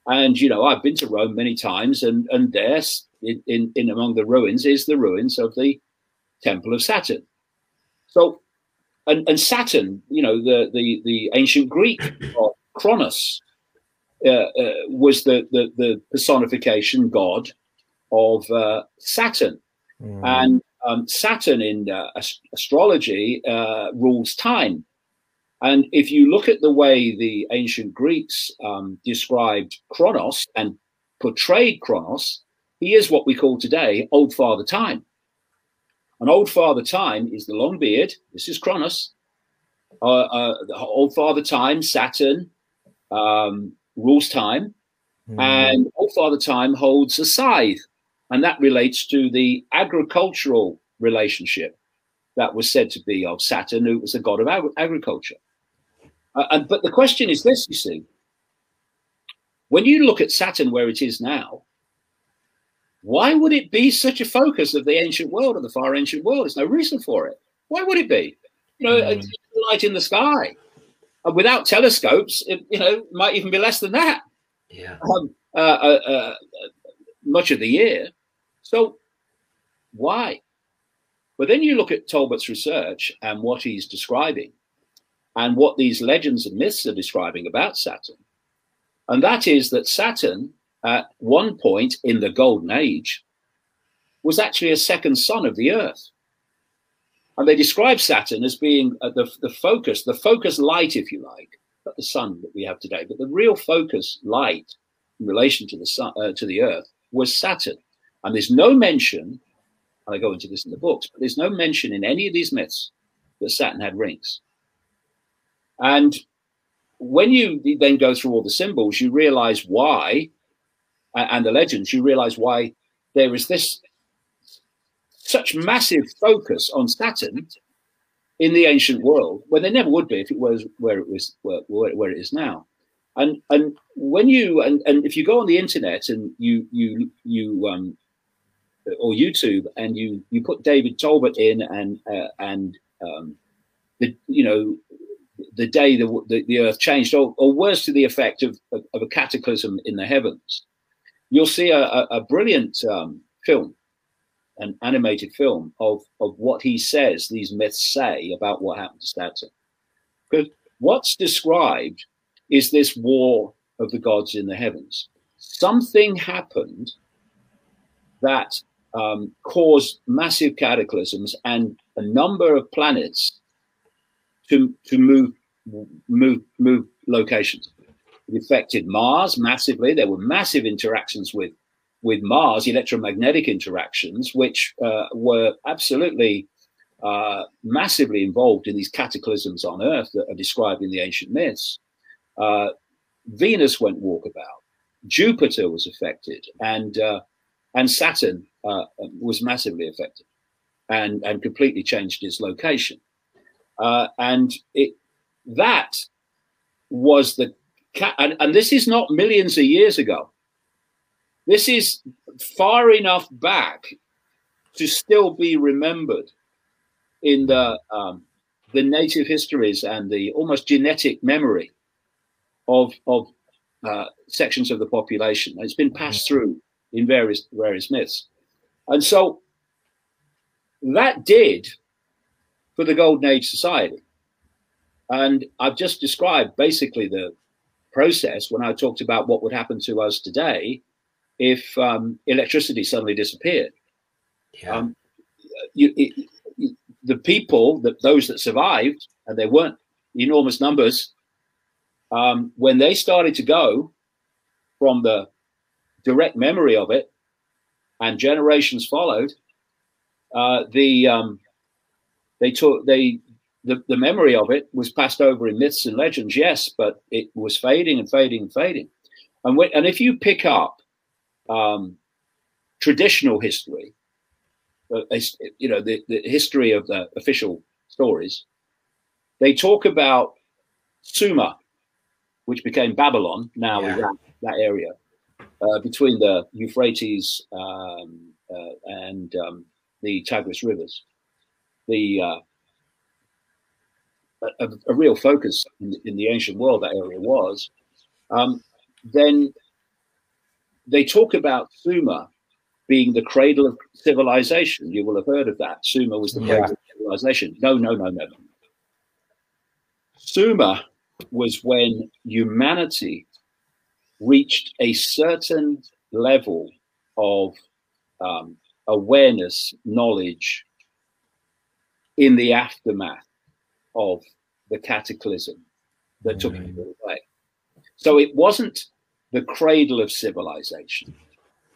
And, you know, I've been to Rome many times, and, and there, in, in, in among the ruins, is the ruins of the Temple of Saturn. So, and, and Saturn, you know, the, the, the ancient Greek Kronos uh, uh, was the, the, the personification god of uh, Saturn. Mm. And um, Saturn in uh, astrology uh, rules time. And if you look at the way the ancient Greeks um, described Kronos and portrayed Kronos, he is what we call today Old Father Time. And Old Father Time is the long beard. This is Kronos. Uh, uh, Old Father Time, Saturn, um, rules time. Mm. And Old Father Time holds a scythe. And that relates to the agricultural relationship that was said to be of Saturn, who was the god of ag agriculture. Uh, and, but the question is this, you see, when you look at Saturn where it is now, why would it be such a focus of the ancient world, of the far ancient world? There's no reason for it. Why would it be? You know, mm. light in the sky. And without telescopes, it, you know, might even be less than that. Yeah. Um, uh, uh, uh, much of the year. So why? But then you look at Talbot's research and what he's describing and what these legends and myths are describing about Saturn. And that is that Saturn, at one point in the Golden Age, was actually a second sun of the Earth. And they describe Saturn as being uh, the, the focus, the focus light, if you like, not the sun that we have today, but the real focus light in relation to the sun, uh, to the Earth was Saturn. And there's no mention, and I go into this in the books, but there's no mention in any of these myths that Saturn had rings. And when you then go through all the symbols, you realize why, and the legends, you realize why there is this such massive focus on Saturn in the ancient world, when there never would be if it was where it was where, where it is now. And and when you and, and if you go on the internet and you you you um or YouTube and you you put David Talbot in and uh, and um, the you know the day the, the, the earth changed, or, or worse to the effect of, of, of, a cataclysm in the heavens, you'll see a, a, a brilliant um, film, an animated film of, of what he says, these myths say about what happened to Saturn. Because what's described is this war of the gods in the heavens. Something happened that um, caused massive cataclysms and a number of planets to to move move move locations. It affected Mars massively. There were massive interactions with with Mars, electromagnetic interactions, which uh, were absolutely uh, massively involved in these cataclysms on Earth that are described in the ancient myths. Uh, Venus went walkabout. Jupiter was affected, and uh, and Saturn uh, was massively affected, and and completely changed its location. Uh, and it that was the and, and this is not millions of years ago. This is far enough back to still be remembered in the um, the native histories and the almost genetic memory of of uh, sections of the population. It's been passed through in various various myths, and so that did for the Golden Age society. And I've just described basically the process when I talked about what would happen to us today if um, electricity suddenly disappeared. Yeah. Um, you, it, the people that those that survived, and there weren't enormous numbers, um, when they started to go from the direct memory of it, and generations followed, uh, the um, they took they the, the memory of it was passed over in myths and legends, yes, but it was fading and fading and fading. And when, and if you pick up um, traditional history, uh, you know the, the history of the official stories, they talk about Sumer, which became Babylon now yeah. that, that area uh, between the Euphrates um, uh, and um, the Tigris rivers the uh, a, a, real focus in, in, the ancient world that area was, um, then they talk about Sumer being the cradle of civilization. You will have heard of that. Sumer was the cradle of civilization. No, no, no, no, no. Sumer was when humanity reached a certain level of um, awareness, knowledge, in the aftermath of the cataclysm that took mm. it away. So it wasn't the cradle of civilization,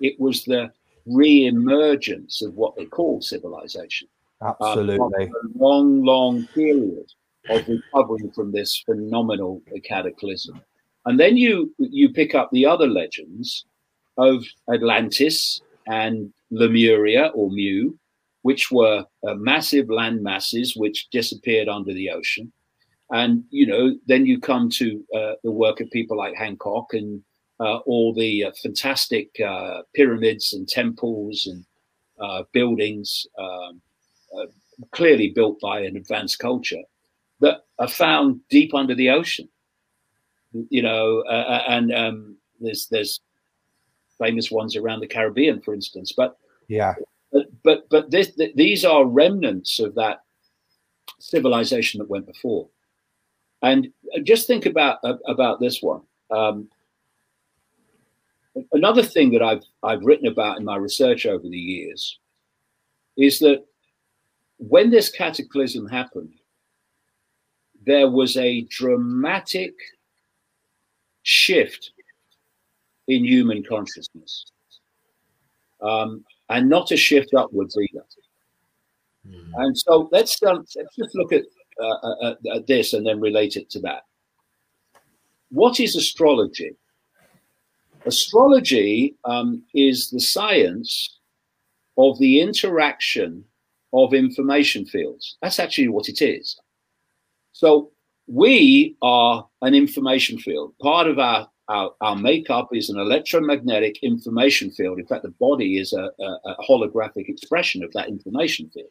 it was the re emergence of what they call civilization. Absolutely. Um, a long, long period of recovering from this phenomenal cataclysm. And then you you pick up the other legends of Atlantis and Lemuria or Mu, which were uh, massive land masses which disappeared under the ocean. And, you know, then you come to uh, the work of people like Hancock and uh, all the uh, fantastic uh, pyramids and temples and uh, buildings, um, clearly built by an advanced culture, that are found deep under the ocean. You know, and um, there's there's famous ones around the Caribbean, for instance. But yeah, but but this, th- these are remnants of that civilization that went before. And just think about uh, about this one. Um, another thing that I've I've written about in my research over the years is that when this cataclysm happened, there was a dramatic shift in human consciousness. Um, and not a shift upwards either. Mm. And so let's um, let's just look at, uh, at, at this and then relate it to that. What is astrology? Astrology um, is the science of the interaction of information fields. That's actually what it is. So we are an information field. Part of our, our, our makeup is an electromagnetic information field. In fact, the body is a, a, a holographic expression of that information field.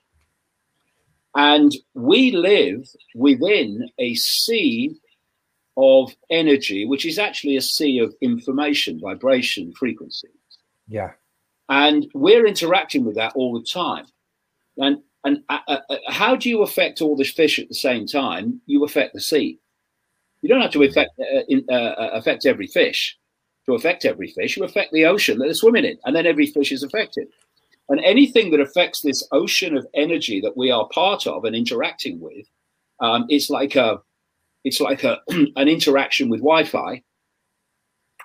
And we live within a sea of energy, which is actually a sea of information, vibration, frequency. Yeah. And we're interacting with that all the time. And and uh, uh, uh, how do you affect all the fish at the same time? You affect the sea. You don't have to affect uh, in, uh, affect every fish to affect every fish. You affect the ocean that they're swimming in, and then every fish is affected. And anything that affects this ocean of energy that we are part of and interacting with, um, it's like a it's like a, an interaction with Wi-Fi,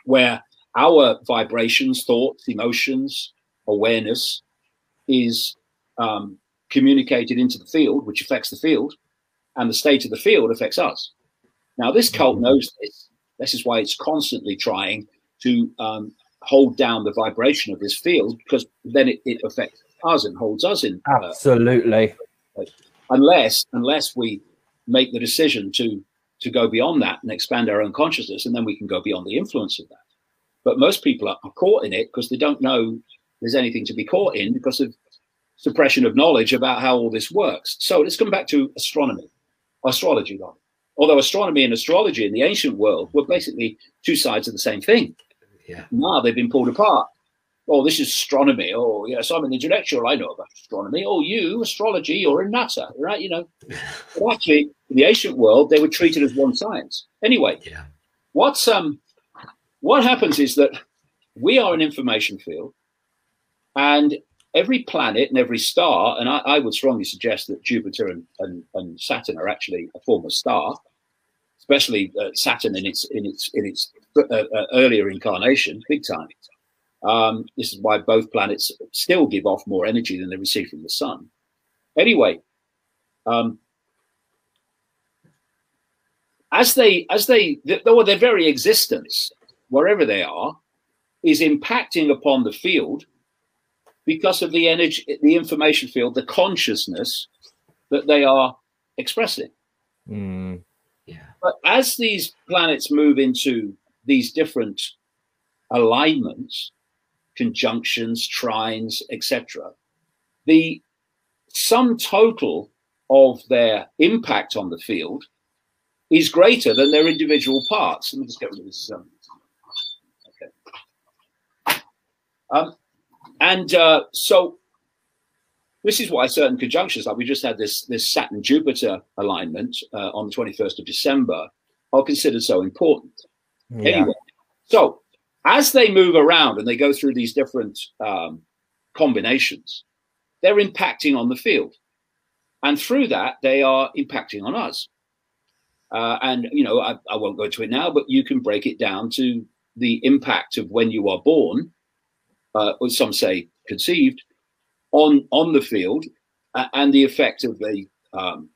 where our vibrations, thoughts, emotions, awareness is um, communicated into the field, which affects the field, and the state of the field affects us. Now, this cult mm-hmm. knows this. This is why it's constantly trying to um, hold down the vibration of this field because then it, it affects us and holds us in. Uh, Absolutely. unless unless we make the decision to to go beyond that and expand our own consciousness, and then we can go beyond the influence of that. But most people are, are caught in it because they don't know there's anything to be caught in because of suppression of knowledge about how all this works. So let's come back to astronomy, astrology, rather. Although astronomy and astrology in the ancient world were basically two sides of the same thing. Yeah. Now they've been pulled apart. Oh, this is astronomy. Oh, yes, I'm an intellectual. I know about astronomy. Oh, you, astrology, you're in NASA, right? You know. but actually, in the ancient world, they were treated as one science. Anyway, yeah. what's um, what happens is that we are an information field, and every planet and every star, and I, I would strongly suggest that Jupiter and, and, and, Saturn are actually a form of star, especially uh, Saturn in its in its in its uh, uh, earlier incarnation, big time. Um, this is why both planets still give off more energy than they receive from the sun. Anyway, um, as they as they though their very existence, wherever they are, is impacting upon the field because of the energy, the information field, the consciousness that they are expressing. Mm. But as these planets move into these different alignments, conjunctions, trines, etc., the sum total of their impact on the field is greater than their individual parts. Let me just get rid of this. Um, okay. Um, and uh, so this is why certain conjunctions, like we just had this this Saturn Jupiter alignment uh, on the 21st of December, are considered so important. Yeah. Anyway, so as they move around and they go through these different um, combinations, they're impacting on the field, and through that they are impacting on us. Uh, and you know, I, I won't go into it now, but you can break it down to the impact of when you are born uh, or some say conceived, on on the field, uh, and the effect of the um,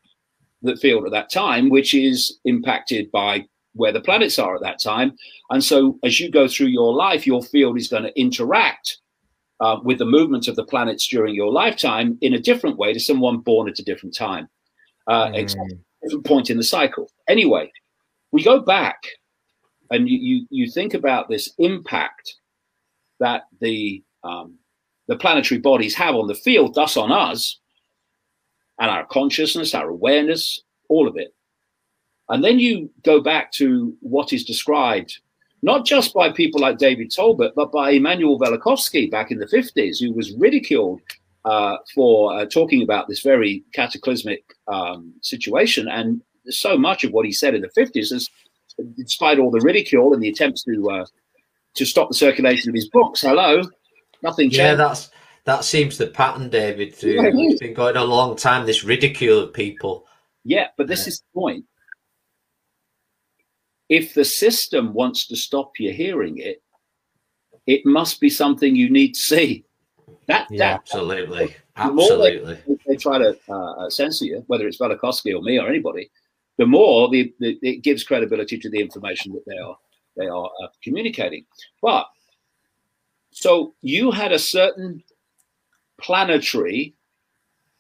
the field at that time, which is impacted by where the planets are at that time. And so, as you go through your life, your field is going to interact uh, with the movement of the planets during your lifetime in a different way to someone born at a different time, uh, mm. exactly different point in the cycle. Anyway, we go back, and you you, you think about this impact that the um, the planetary bodies have on the field, thus on us, and our consciousness, our awareness, all of it. And then you go back to what is described not just by people like David Talbot, but by Immanuel Velikovsky back in the 50s, who was ridiculed uh, for uh, talking about this very cataclysmic um, situation. And so much of what he said in the 50s is, despite all the ridicule and the attempts to uh, to stop the circulation of his books. Hello, nothing changed. Yeah, that's that seems the pattern, David. Through yeah, it's been going a long time. This ridicule of people. Yeah, but this yeah. is the point. If the system wants to stop you hearing it, it must be something you need to see. That, yeah, that absolutely, absolutely. They, they, try to uh, censor you, whether it's Velikovsky or me or anybody. The more the, the, it gives credibility to the information that they are they are uh, communicating. But so you had a certain planetary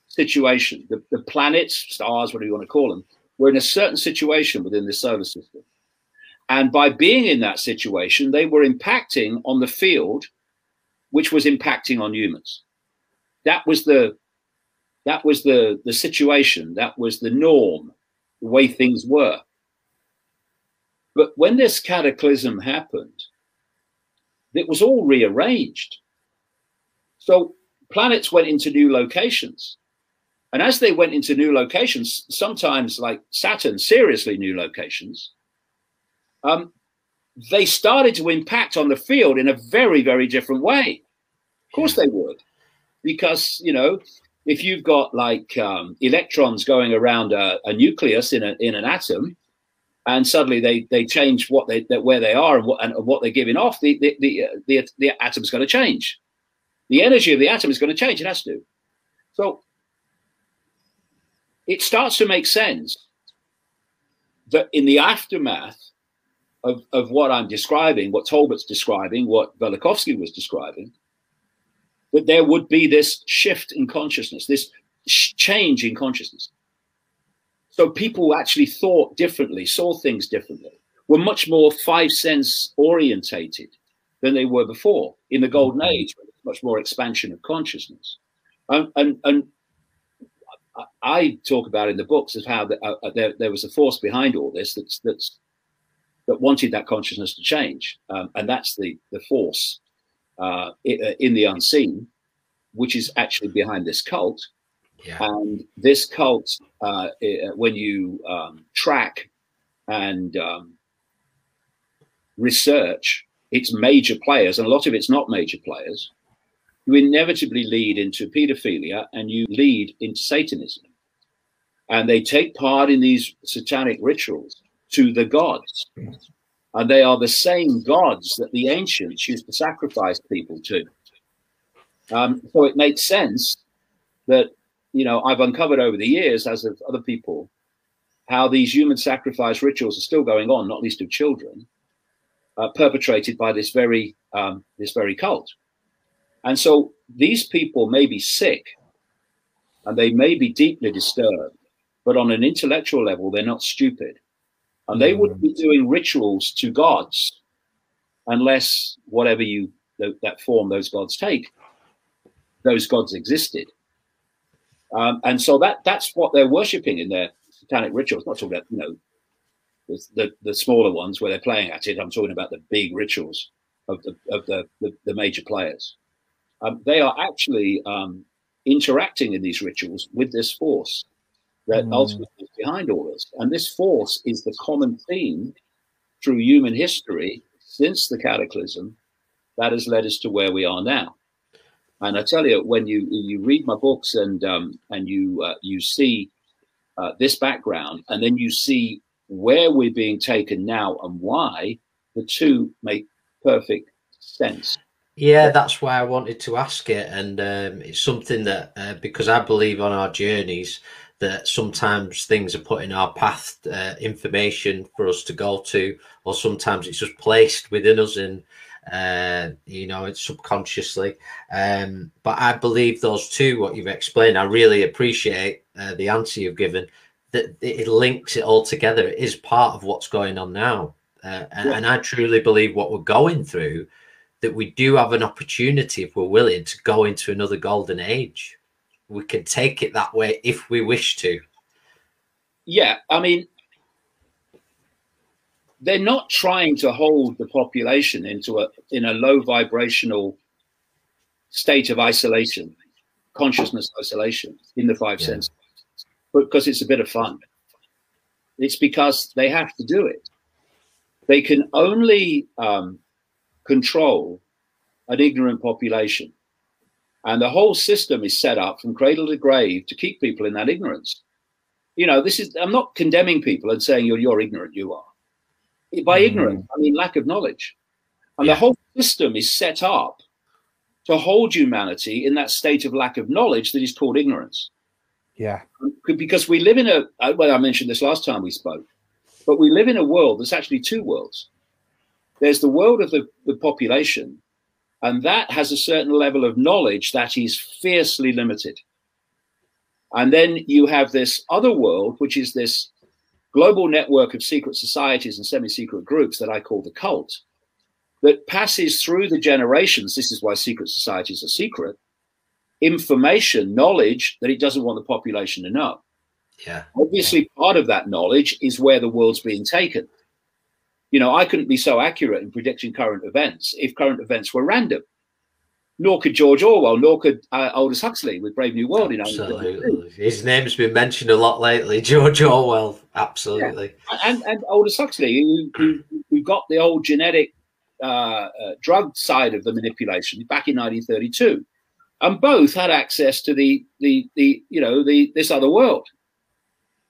situation. The, the planets, stars, whatever you want to call them, were in a certain situation within the solar system. And by being in that situation, they were impacting on the field, which was impacting on humans. That was the that was the the situation. That was the norm, the way things were. But when this cataclysm happened, it was all rearranged. So planets went into new locations. And as they went into new locations, sometimes like Saturn, seriously new locations, um, they started to impact on the field in a very, very different way. Of course they would, because, you know, if you've got like um, electrons going around a, a, nucleus in, a, in an atom, and suddenly they, they change what they, where they are and what, and what they're giving off, the, the, the, uh, the, the atom's going to change. The energy of the atom is going to change. It has to. So it starts to make sense that in the aftermath of, of what I'm describing, what Talbott's describing, what Velikovsky was describing, that there would be this shift in consciousness, this change in consciousness. So people actually thought differently, saw things differently, were much more five sense orientated than they were before in the golden mm-hmm. age, much more expansion of consciousness. And, and, and I talk about in the books of how the, uh, uh, there, there was a force behind all this that's, that's that wanted that consciousness to change, um, and that's the the force uh, in the unseen, which is actually behind this cult. Yeah. And this cult, uh, when you um, track and um, research its major players, and a lot of it's not major players, you inevitably lead into pedophilia and you lead into Satanism. And they take part in these satanic rituals to the gods. And they are the same gods that the ancients used to sacrifice people to. Um, so it makes sense that, you know, I've uncovered over the years, as of other people, how these human sacrifice rituals are still going on, not least of children, uh, perpetrated by this very um, this very cult. And so these people may be sick and they may be deeply disturbed, but on an intellectual level, they're not stupid. And they wouldn't be doing rituals to gods unless whatever you that form those gods take, those gods existed. Um, and so that that's what they're worshipping in their satanic rituals. Not talking about you know the, the, the smaller ones where they're playing at it. I'm talking about the big rituals of the of the the, the major players. Um, they are actually um, interacting in these rituals with this force that mm. ultimately is behind all this. And this force is the common theme through human history since the cataclysm that has led us to where we are now. And I tell you, when you you read my books and um, and you uh, you see uh, this background, and then you see where we're being taken now and why, the two make perfect sense. Yeah, that's why I wanted to ask it, and um, it's something that uh, because I believe on our journeys that sometimes things are put in our path, uh, information for us to go to, or sometimes it's just placed within us and uh, you know, it's subconsciously. Um, but I believe those two, what you've explained, I really appreciate uh, the answer you've given. That it links it all together. It is part of what's going on now, uh, and, yeah. and I truly believe what we're going through that we do have an opportunity if we're willing to go into another golden age. We can take it that way if we wish to. Yeah, I mean, they're not trying to hold the population into a in a low vibrational state of isolation, consciousness isolation in the five yeah. senses, because it's a bit of fun. It's because they have to do it. They can only um, control an ignorant population. And the whole system is set up from cradle to grave to keep people in that ignorance. You know, this is, I'm not condemning people and saying you're, you're ignorant, you are. By mm. ignorance, I mean lack of knowledge. And yeah. the whole system is set up to hold humanity in that state of lack of knowledge that is called ignorance. Yeah. Because we live in a, uh, well, I mentioned this last time we spoke, but we live in a world that's actually two worlds. There's the world of the, the population, and that has a certain level of knowledge that is fiercely limited. And then you have this other world, which is this global network of secret societies and semi secret groups that I call the cult, that passes through the generations. This is why secret societies are secret information, knowledge that it doesn't want the population to know. Yeah. Obviously, part of that knowledge is where the world's being taken. You know, I couldn't be so accurate in predicting current events if current events were random. Nor could George Orwell, nor could uh, Aldous Huxley with Brave New World. Absolutely. His name's been mentioned a lot lately, George Orwell. Absolutely. Yeah. And, and Aldous Huxley, who, who, got the old genetic uh, uh, drug side of the manipulation back in 1932 and both had access to the the the you know the this other world.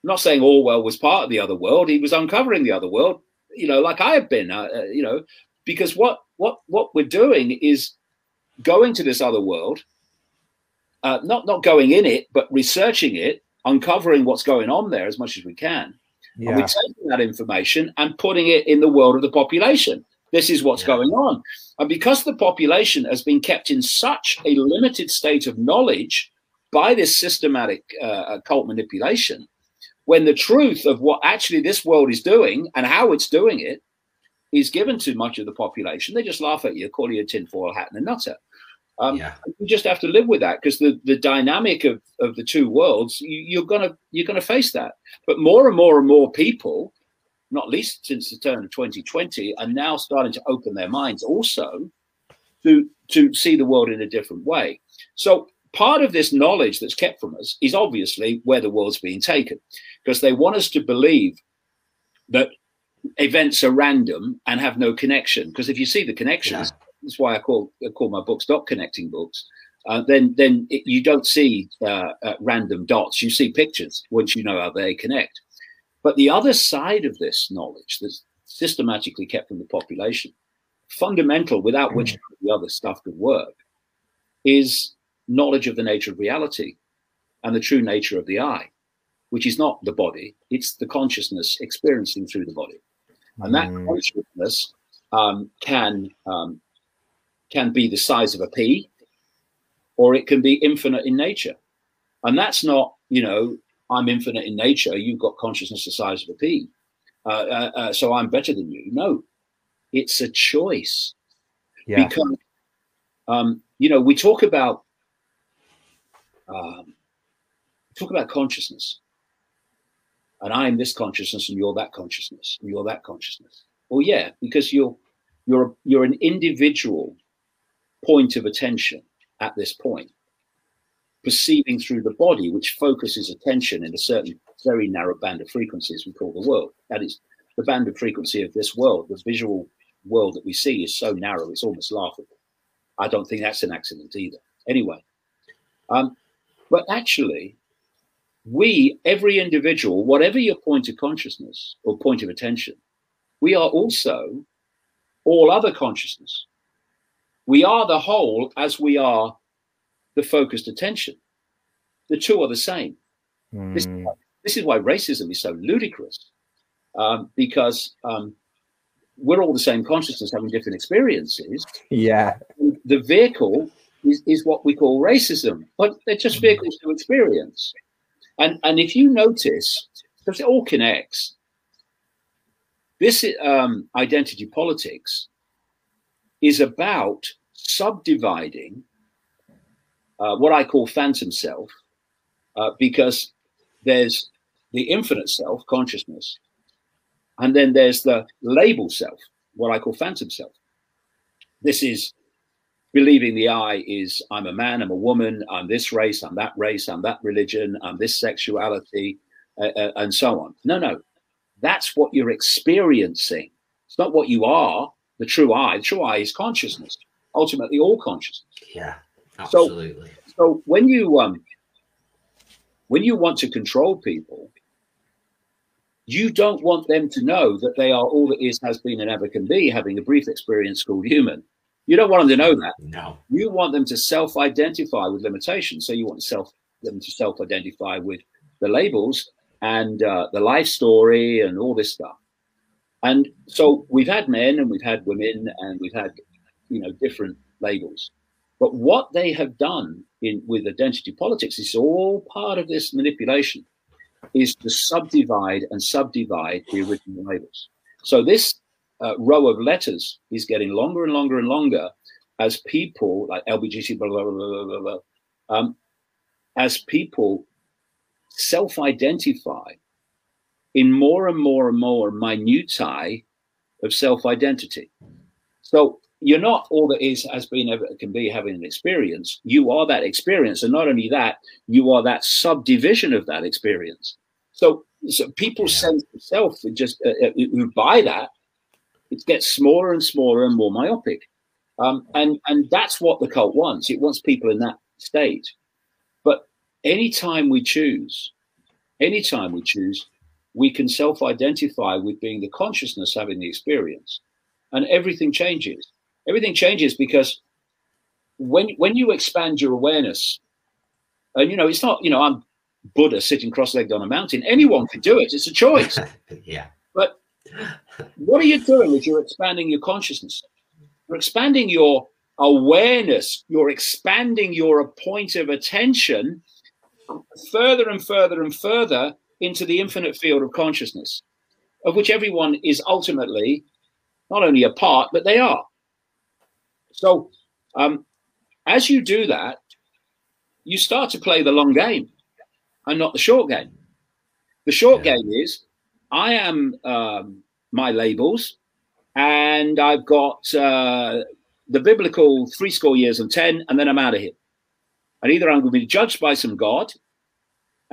I'm not saying Orwell was part of the other world; he was uncovering the other world. You know, like I have been. Uh, uh, you know, because what what what we're doing is going to this other world, uh, not not going in it, but researching it, uncovering what's going on there as much as we can. Yeah. And we're taking that information and putting it in the world of the population. This is what's yeah. going on. And because the population has been kept in such a limited state of knowledge by this systematic uh, cult manipulation, when the truth of what actually this world is doing and how it's doing it is given to much of the population, they just laugh at you, call you a tinfoil hat and a nutter. Um, yeah. You just have to live with that because the, the dynamic of, of the two worlds, you, you're gonna you're gonna face that. But more and more and more people not least since the turn of 2020, are now starting to open their minds also to, to see the world in a different way. So part of this knowledge that's kept from us is obviously where the world's being taken, because they want us to believe that events are random and have no connection. Because if you see the connections, yeah. That's why I call I call my books dot connecting books. Uh, then then it, you don't see uh, uh, random dots. You see pictures once you know how they connect. But the other side of this knowledge that's systematically kept from the population, fundamental without which mm. the other stuff could work, is knowledge of the nature of reality and the true nature of the I, which is not the body, it's the consciousness experiencing through the body. And that mm. consciousness um, can um, can be the size of a pea, or it can be infinite in nature. And that's not, you know, I'm infinite in nature. You've got consciousness the size of a pea. Uh, uh, uh, so I'm better than you. No, it's a choice. Yeah. Because, um, you know, we talk about um, talk about consciousness, and I am this consciousness, and you're that consciousness, and you're that consciousness. Well, yeah, because you're you're you're an individual point of attention at this point perceiving through the body, which focuses attention in a certain very narrow band of frequencies we call the world. That is the band of frequency of this world, the visual world that we see is so narrow, it's almost laughable. I don't think that's an accident either. Anyway, um, but actually, we, every individual, whatever your point of consciousness or point of attention, we are also all other consciousness. We are the whole as we are the focused attention. The two are the same. Mm. This, hmm. this, is why racism is so ludicrous, um, because um, we're all the same consciousness having different experiences. Yeah. The vehicle is, is what we call racism, but they're just hmm. vehicles to experience. And, and if you notice, because it all connects, this um, identity politics is about subdividing uh, what I call phantom self, uh, because there's the infinite self, consciousness, and then there's the label self, what I call phantom self. This is believing the I is I'm a man, I'm a woman, I'm this race, I'm that race, I'm that religion, I'm this sexuality, uh, uh, and so on. No, no, that's what you're experiencing. It's not what you are. The true I, the true I is consciousness. Ultimately, all consciousness. Yeah. Absolutely. So, so when you um, when you want to control people, you don't want them to know that they are all that is, has been, and ever can be, having a brief experience called human. You don't want them to know that. No. You want them to self-identify with limitations. So you want self them to self-identify with the labels and uh, the life story and all this stuff. And so we've had men and we've had women and we've had, you know, different labels. But what they have done in with identity politics is all part of this manipulation, is to subdivide and subdivide the original labels. So this uh, row of letters is getting longer and longer and longer as people like LBGT, blah, blah, blah, blah, blah, um, as people self-identify in more and more and more minutiae of self-identity. So you're not all that is has been ever can be having an experience. You are that experience, and not only that, you are that subdivision of that experience. So, so people's sense of self just uh, uh, who buy that it gets smaller and smaller and more myopic. Um, and, and that's what the cult wants. It wants people in that state. But anytime we choose, anytime we choose, we can self identify with being the consciousness having the experience. And everything changes. Everything changes because when, when you expand your awareness, and you know, it's not, you know, I'm Buddha sitting cross legged on a mountain. Anyone can do it. It's a choice. yeah. But what are you doing as you're expanding your consciousness? You're expanding your awareness. You're expanding your point of attention further and further and further into the infinite field of consciousness, of which everyone is ultimately not only a part, but they are. So, um, as you do that, you start to play the long game and not the short game. The short yeah. game is I am um, my labels, and I've got uh, the biblical three score years and ten, and then I'm out of here. And either I'm going to be judged by some god,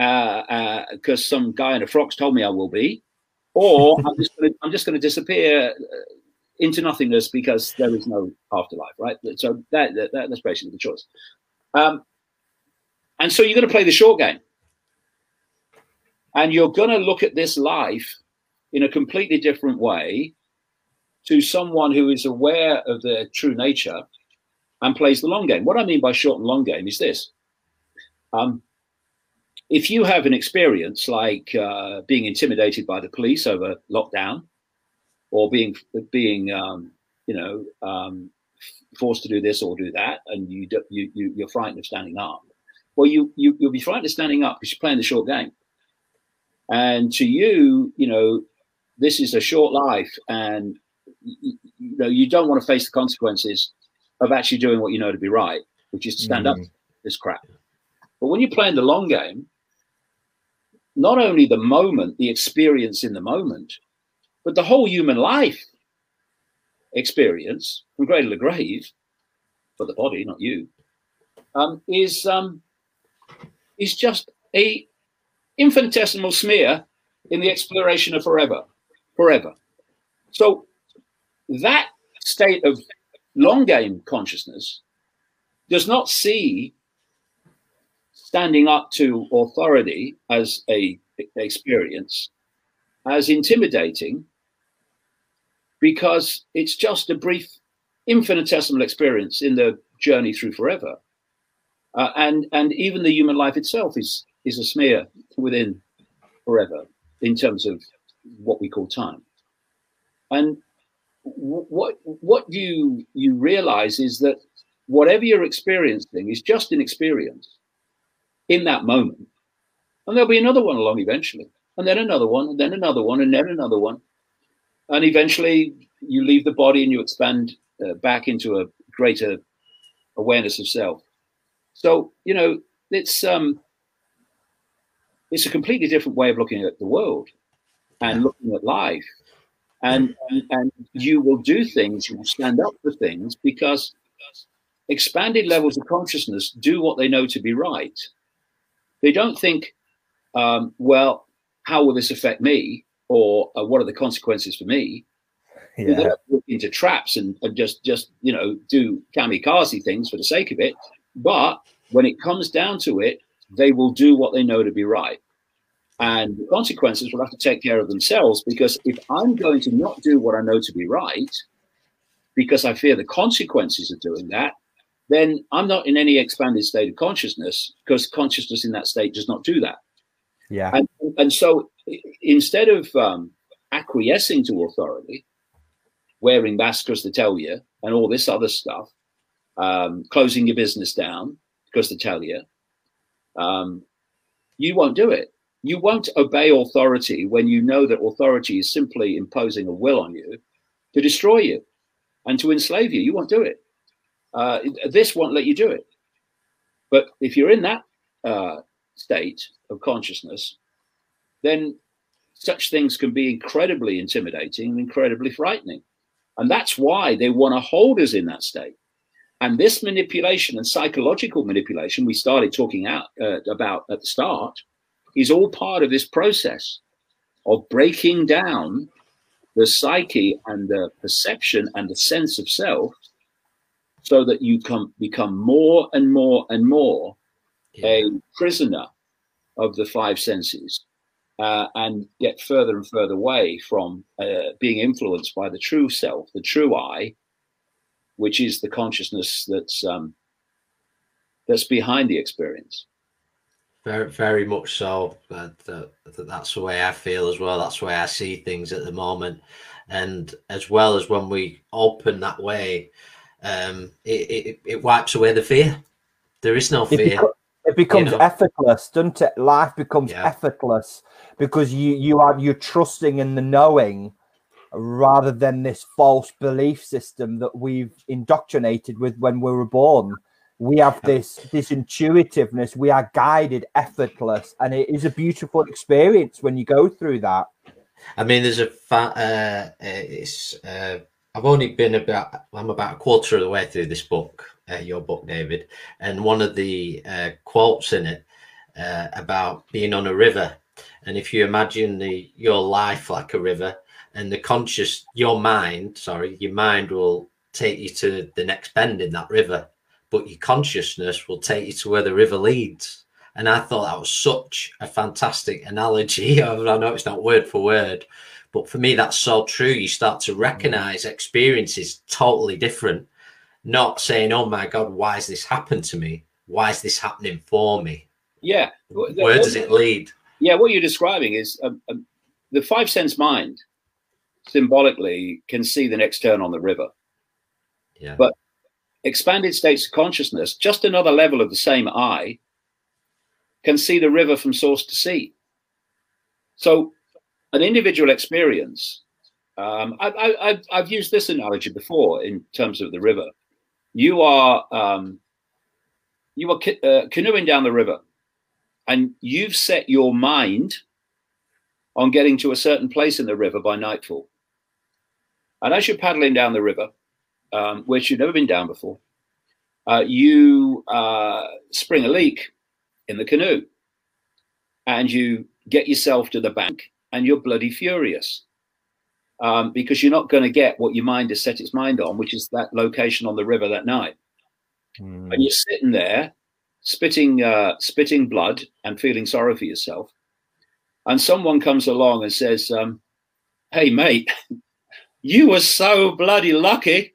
because uh, uh, some guy in a frock's told me I will be, or I'm just going to, I'm just going to disappear uh, into nothingness because there is no afterlife, right? So that, that that's basically the choice. Um, and so you're going to play the short game. And you're going to look at this life in a completely different way to someone who is aware of their true nature and plays the long game. What I mean by short and long game is this. Um, if you have an experience like uh, being intimidated by the police over lockdown or being being um, you know um, forced to do this or do that and you, you, you you're frightened of standing up well you, you you'll be frightened of standing up because you're playing the short game and to you, you know, this is a short life, and you, you know you don't want to face the consequences of actually doing what you know to be right, which is to stand mm. up to this crap. But when you're playing the long game, not only the moment, the experience in the moment, but the whole human life experience from cradle to grave for the body, not you, um, is um, is just a infinitesimal smear in the exploration of forever, forever. So that state of long game consciousness does not see standing up to authority as a experience as intimidating because it's just a brief infinitesimal experience in the journey through forever uh, and and even the human life itself is is a smear within forever in terms of what we call time. And what what you you realize is that whatever you're experiencing is just an experience in that moment, and there'll be another one along eventually, and then another one, and then another one, and then another one, and eventually you leave the body and you expand uh, back into a greater awareness of self. So you know it's um it's a completely different way of looking at the world and looking at life. And, and, and you will do things, you will stand up for things because expanded levels of consciousness do what they know to be right. They don't think, um, well, how will this affect me? Or uh, what are the consequences for me? Yeah. They look into traps and, and just, just, you know, do kamikaze things for the sake of it. But when it comes down to it, they will do what they know to be right. And the consequences will have to take care of themselves because if I'm going to not do what I know to be right, because I fear the consequences of doing that, then I'm not in any expanded state of consciousness because consciousness in that state does not do that. Yeah. And, and so instead of um, acquiescing to authority, wearing masks because they tell you, and all this other stuff, um, closing your business down because they tell you, um, you won't do it. You won't obey authority when you know that authority is simply imposing a will on you to destroy you and to enslave you. You won't do it. Uh, this won't let you do it. But if you're in that uh, state of consciousness, then such things can be incredibly intimidating and incredibly frightening. And that's why they want to hold us in that state. And this manipulation and psychological manipulation we started talking out uh, about at the start is all part of this process of breaking down the psyche and the perception and the sense of self so that you can become more and more and more yeah. a prisoner of the five senses uh, and get further and further away from uh, being influenced by the true self, the true I, which is the consciousness that's um, that's behind the experience. Very, very much so. That, that, that's the way I feel as well. That's the way I see things at the moment, and as well as when we open that way, um, it, it, it wipes away the fear. There is no fear. It, it becomes you know? effortless, doesn't it? Life becomes yeah. effortless because you you are you're trusting in the knowing rather than this false belief system that we've indoctrinated with when we were born we have this this intuitiveness we are guided effortless and it is a beautiful experience when you go through that i mean there's a fa- uh, it's uh, i've only been about i'm about a quarter of the way through this book uh, your book david and one of the uh, quotes in it uh, about being on a river and if you imagine the your life like a river and the conscious your mind sorry your mind will take you to the next bend in that river but your consciousness will take you to where the river leads. And I thought that was such a fantastic analogy. I know it's not word for word, but for me, that's so true. You start to recognize experiences totally different, not saying, oh my God, why has this happened to me? Why is this happening for me? Yeah. Where does it lead? Yeah, what you're describing is um, um, the five sense mind symbolically can see the next turn on the river. Yeah. But expanded states of consciousness, just another level of the same eye, can see the river from source to sea. So, an individual experience. Um, I, have used this analogy before in terms of the river. You are um, you are ca- uh, canoeing down the river, and you've set your mind on getting to a certain place in the river by nightfall. And as you're paddling down the river, um, which you've never been down before, uh, you uh, spring a leak in the canoe and you get yourself to the bank and you're bloody furious um, because you're not going to get what your mind has set its mind on, which is that location on the river that night. Mm. And you're sitting there spitting, uh, spitting blood and feeling sorry for yourself. And someone comes along and says, um, Hey, mate, you were so bloody lucky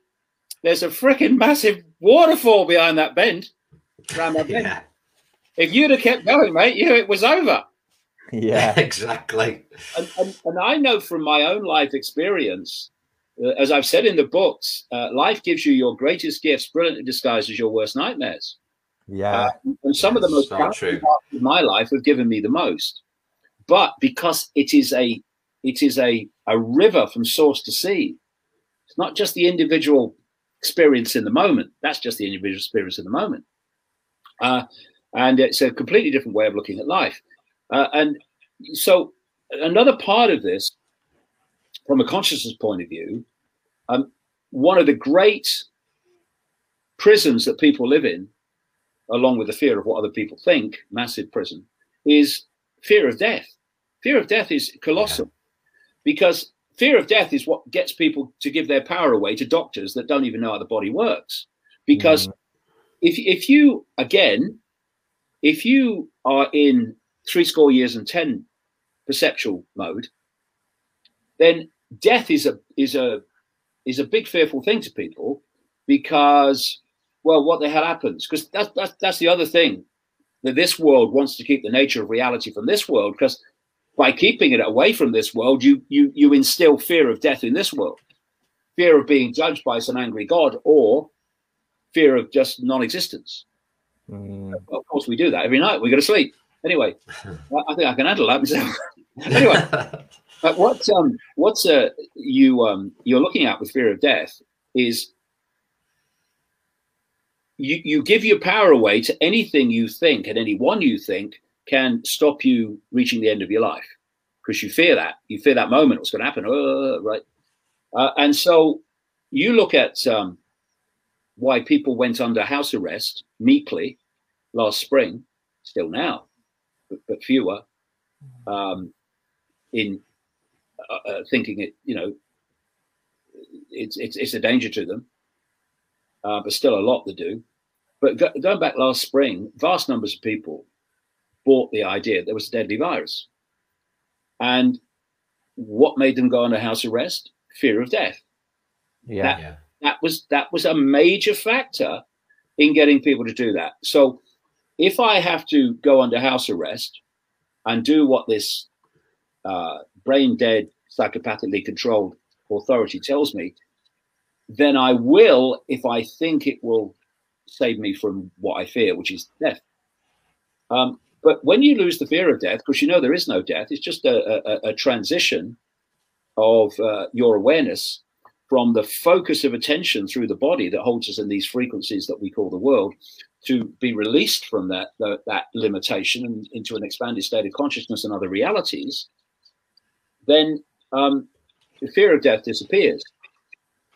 there's a freaking massive waterfall behind that bend. Around that bend. yeah. If you'd have kept going, mate, you it was over. Yeah, exactly. And, and, and, I know from my own life experience, uh, as I've said in the books, uh, life gives you your greatest gifts, brilliantly disguised as your worst nightmares. Yeah, uh, and some of the most challenging parts of my life have given me the most. But because it is a it is a a river from source to sea, it's not just the individual experience in the moment. That's just the individual experience in the moment. Uh, and it's a completely different way of looking at life. Uh, and so, another part of this, from a consciousness point of view, um, one of the great prisons that people live in, along with the fear of what other people think, massive prison, is fear of death. Fear of death is colossal yeah. because fear of death is what gets people to give their power away to doctors that don't even know how the body works. Because mm. if if you again, if you are in three score years and ten perceptual mode, then death is a is a is a big fearful thing to people because, well, what the hell happens? Because that's, that's, that's the other thing that this world wants to keep the nature of reality from this world because by keeping it away from this world, you, you, you instill fear of death in this world, fear of being judged by some angry God or fear of just non-existence. Mm. Of course, we do that every night. We go to sleep. Anyway, I think I can handle that myself. anyway, but what um, what's uh, you um, you're looking at with fear of death is you you give your power away to anything you think and anyone you think can stop you reaching the end of your life because you fear that you fear that moment what's going to happen uh, right uh, and so you look at um, why people went under house arrest meekly last spring still now but, but fewer um, in uh, uh, thinking it, you know, it's it's it's a danger to them, uh, but still a lot to do. But go, going back last spring, vast numbers of people bought the idea there was a deadly virus, and what made them go under house arrest? Fear of death. Yeah. That, yeah. that was that was a major factor in getting people to do that. So if I have to go under house arrest and do what this uh, brain dead, psychopathically controlled authority tells me, then I will if I think it will save me from what I fear, which is death. Um, but when you lose the fear of death, because you know there is no death, it's just a, a, a transition of uh, your awareness from the focus of attention through the body that holds us in these frequencies that we call the world to be released from that, that, that limitation and into an expanded state of consciousness and other realities, then um, the fear of death disappears.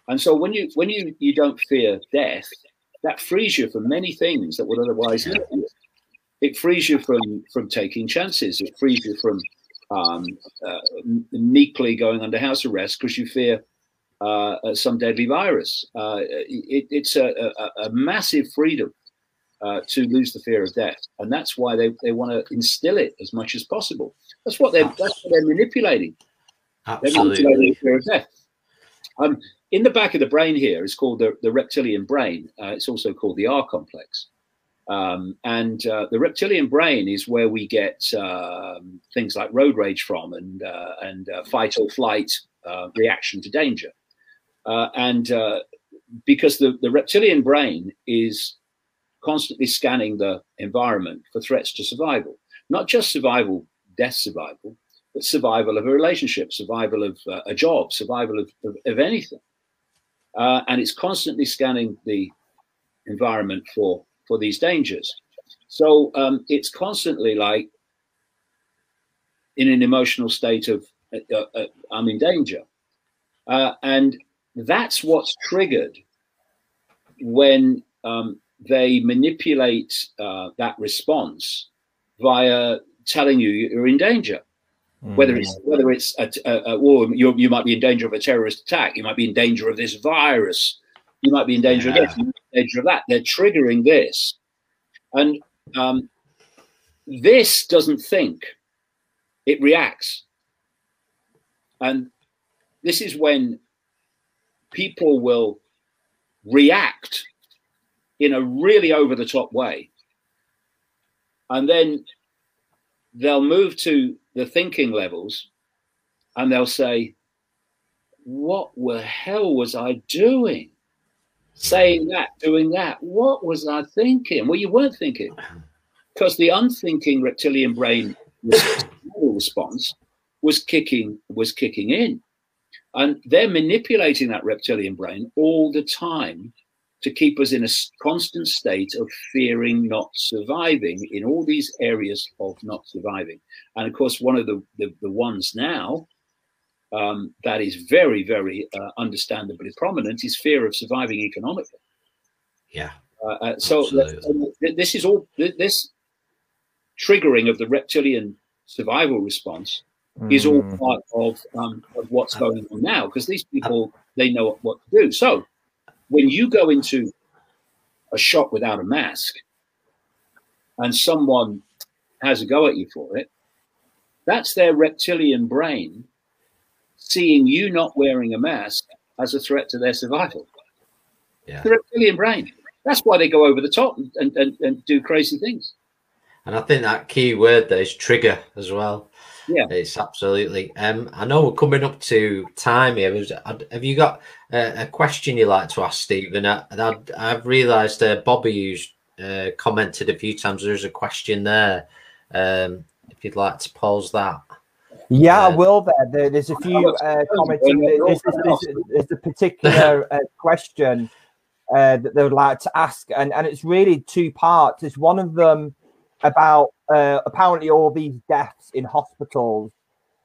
And so when you when you you don't fear death, that frees you from many things that would otherwise limit you. It frees you from from taking chances. It frees you from um, uh, meekly going under house arrest because you fear uh, some deadly virus. Uh, it, it's a, a, a, massive freedom uh, to lose the fear of death, and that's why they, they want to instill it as much as possible. That's what they're that's what they're manipulating. Absolutely. They're manipulating the fear of death. Um, in the back of the brain here is called the, the reptilian brain. Uh, it's also called the R complex. Um, and uh, the reptilian brain is where we get um, things like road rage from and, uh, and uh, fight or flight uh, reaction to danger. Uh, and because the, the reptilian brain is constantly scanning the environment for threats to survival, not just survival, death survival, but survival of a relationship, survival of uh, a job, survival of, of, of anything. Uh, and it's constantly scanning the environment for, for these dangers. So um, it's constantly like in an emotional state of uh, uh, uh I'm in danger. Uh, and that's what's triggered when um, they manipulate uh, that response via telling you you're in danger. Mm. Whether it's whether it's a, a, a war, you you might be in danger of a terrorist attack. You might be in danger of this virus. You might be in danger yeah. of this. in danger of that. They're triggering this, and um, this doesn't think; it reacts. And this is when people will react in a really over the top way. And then they'll move to the thinking levels and they'll say, What the hell was I doing? Saying that, doing that. What was I thinking? Well, you weren't thinking because the unthinking reptilian brain response was kicking was kicking in and they're manipulating that reptilian brain all the time to keep us in a constant state of fearing not surviving in all these areas of not surviving. And of course, one of the, the, the ones now um, that is very, very uh, understandably prominent is fear of surviving economically. Yeah. Uh, uh, so th- this is all th- this triggering of the reptilian survival response mm. is all mm. part of, um, of what's going on now because these people they know what to do. So when you go into a shop without a mask and someone has a go at you for it, that's their reptilian brain seeing you not wearing a mask as a threat to their survival. Yeah. The reptilian brain. That's why they go over the top and, and, and do crazy things. And I think that key word there is trigger as well. Yeah, it's absolutely. Um, I know we're coming up to time here. Have you got a, a question you'd like to ask, Steven? I, have realised uh, Bobby, who's uh, commented a few times, there's a question there. Um, if you'd like to pose that. Yeah, uh, I will. There, there there's a few uh, commenting. There's, there's, there's, a particular uh, question uh, that they would like to ask, and and it's really two parts. It's one of them about uh, apparently all these deaths in hospitals.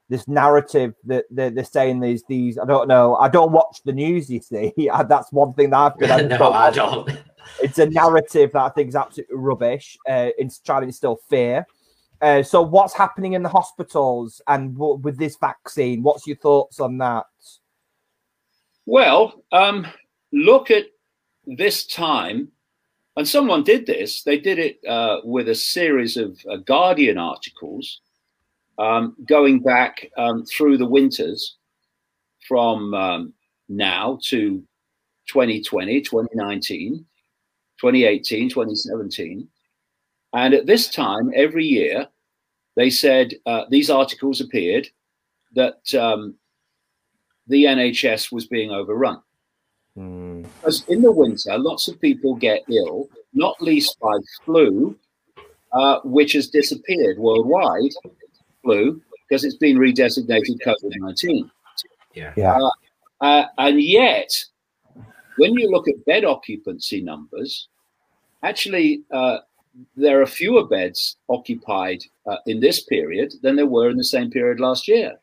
This narrative that they're, they're, saying these these I don't know. I don't watch the news. You see, that's one thing that I've been. no, I don't. It's a narrative that I think is absolutely rubbish. Uh, it's trying to instill fear. Uh, so, what's happening in the hospitals and w- with this vaccine? What's your thoughts on that? Well, um, look at this time and someone did this. They did it uh, with a series of uh, Guardian articles um, going back um, through the winters from um, now to 2020, 2019, 2018, 2017. And at this time, every year, they said uh, these articles appeared that um, the NHS was being overrun. Mm. Because in the winter, lots of people get ill, not least by flu, uh, which has disappeared worldwide. Flu, because it's been redesignated COVID 19. Yeah. yeah. Uh, uh, and yet, when you look at bed occupancy numbers, actually, uh, there are fewer beds occupied uh, in this period than there were in the same period last year.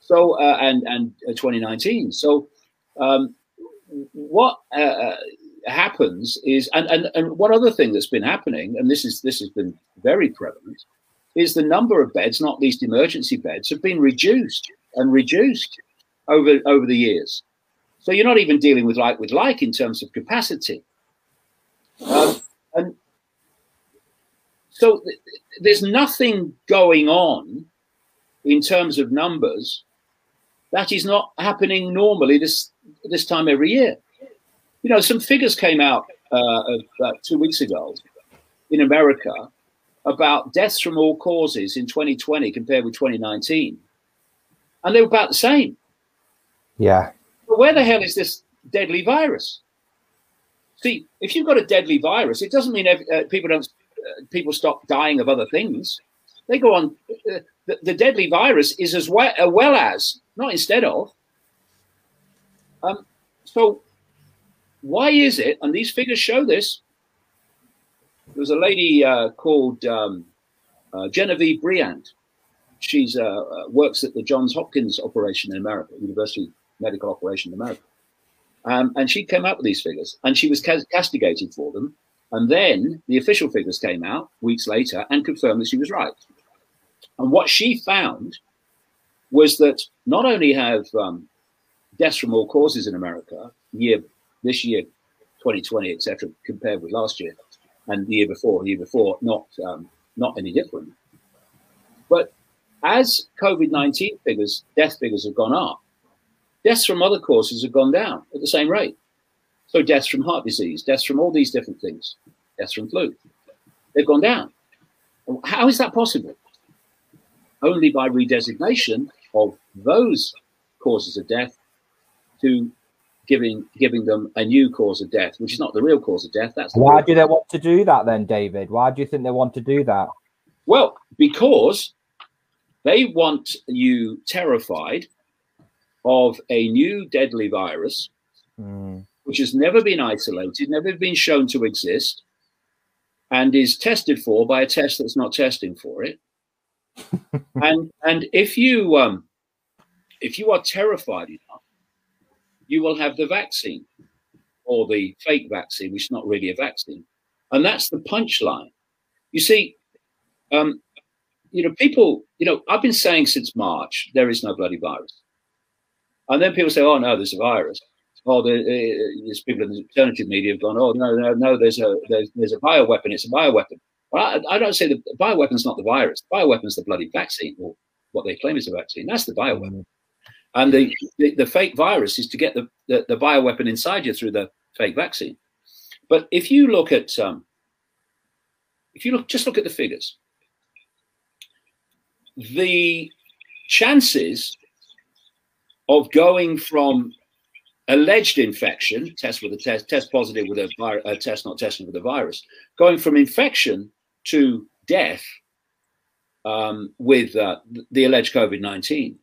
So, uh, and and 2019. So, um, what uh, uh, happens is, and, and, and one other thing that's been happening, and this is this has been very prevalent, is the number of beds, not least emergency beds, have been reduced and reduced over over the years. So you're not even dealing with like with like in terms of capacity. Um, and so th- there's nothing going on in terms of numbers that is not happening normally this this time every year. You know, some figures came out uh, about two weeks ago in America about deaths from all causes in 2020 compared with 2019, and they were about the same. Yeah. But where the hell is this deadly virus? See, if you've got a deadly virus, it doesn't mean every, uh, people don't uh, people stop dying of other things. They go on. Uh, the, the, deadly virus is as well, uh, well as, not instead of, um, so why is it, and these figures show this, there was a lady uh, called um, uh, Genevieve Briand. She's uh, uh, works at the Johns Hopkins operation in America, University Medical Operation in America. Um, and she came up with these figures and she was castigated for them. And then the official figures came out weeks later and confirmed that she was right. And what she found was that not only have um, deaths from all causes in America year this year, 2020, etc., compared with last year and the year before, the year before, not um, not any different. But as COVID 19 figures, death figures have gone up, deaths from other causes have gone down at the same rate. So deaths from heart disease, deaths from all these different things, deaths from flu, they've gone down. How is that possible? Only by redesignation of those causes of death to giving giving them a new cause of death, which is not the real cause of death. That's why do they want to do that then, David? Why do you think they want to do that? Well, because they want you terrified of a new deadly virus, mm. which has never been isolated, never been shown to exist, and is tested for by a test that's not testing for it. and and if you um, if you are terrified enough, you will have the vaccine or the fake vaccine, which is not really a vaccine, and that's the punchline. You see, um, you know, people, you know, I've been saying since March there is no bloody virus, and then people say, "Oh no, there's a virus." Oh, uh, there's people in the alternative media have gone, "Oh no, no, no, there's a there's, there's a bioweapon. It's a bioweapon." Well, I, I don't say the bioweapon's not the virus. The bioweapon's the bloody vaccine, or what they claim is a vaccine. That's the bioweapon. And the, the, the fake virus is to get the, the, the bioweapon inside you through the fake vaccine. But if you look at um, if you look just look at the figures, the chances of going from alleged infection, test with a test, test positive with a, a test not testing with a virus, going from infection to death um, with uh, the alleged COVID 19,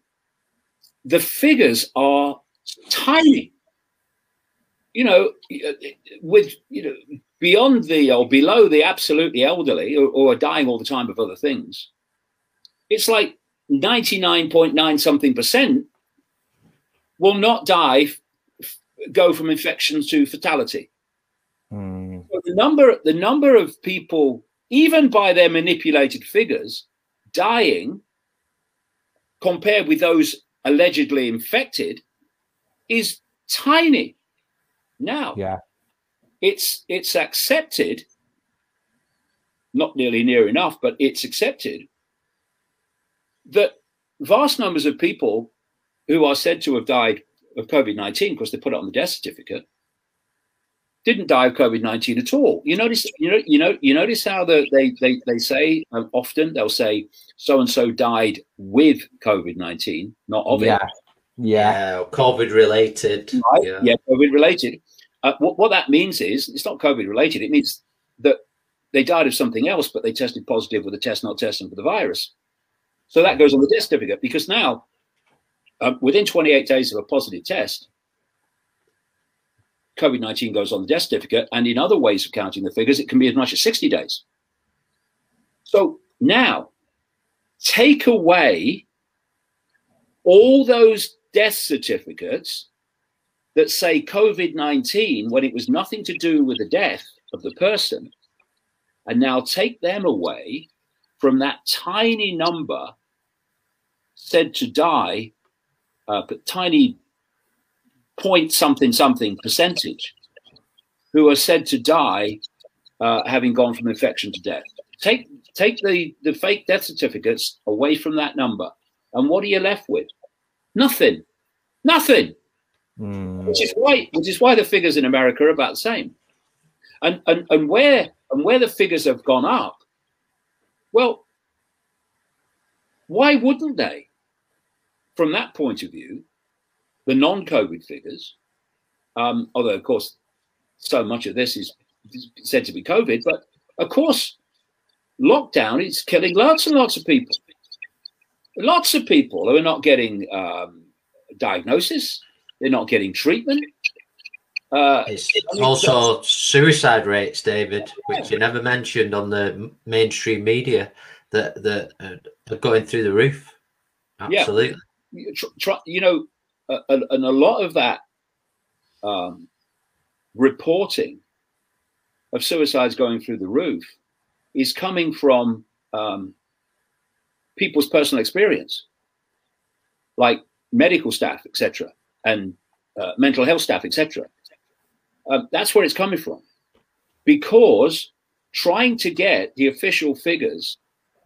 the figures are tiny. You know, with, you know, beyond the or below the absolutely elderly or, or are dying all the time of other things, it's like 99.9 something percent will not die, go from infection to fatality. Mm. So the number, the number of people, even by their manipulated figures, dying compared with those allegedly infected is tiny. Now, yeah, it's it's accepted, not nearly near enough, but it's accepted that vast numbers of people who are said to have died of COVID 19, because they put it on the death certificate, didn't die of COVID nineteen at all. You notice, you know, you know, you notice how the, they they they say um, often they'll say so and so died with COVID nineteen, not of yeah. it. Yeah, yeah, COVID related. Right? Yeah. yeah, COVID related. Uh, what what that means is it's not COVID related. It means that they died of something else, but they tested positive with a test not testing for the virus. So that goes on the death certificate because now, um, within 28 days of a positive test, COVID 19 goes on the death certificate. And in other ways of counting the figures, it can be as much as 60 days. So now, take away all those death certificates that say COVID 19 when it was nothing to do with the death of the person, and now take them away from that tiny number said to die, uh, but tiny point something something percentage who are said to die uh, having gone from infection to death. Take take the, the fake death certificates away from that number, and what are you left with? Nothing. Nothing. Mm. Which is why which is why the figures in America are about the same. And and, and where and where the figures have gone up, well, why wouldn't they? From that point of view, the non-COVID figures, um, although of course so much of this is said to be COVID, but of course lockdown is killing lots and lots of people. Lots of people who are not getting um, diagnosis, they're not getting treatment. Uh, it's also suicide rates, David, which you never mentioned on the mainstream media that that are going through the roof. Absolutely. Yeah. Try, you know, and, and, a lot of that um, reporting of suicides going through the roof is coming from um, people's personal experience, like medical staff, etc., and uh, mental health staff, etc. Uh, that's where it's coming from, because trying to get the official figures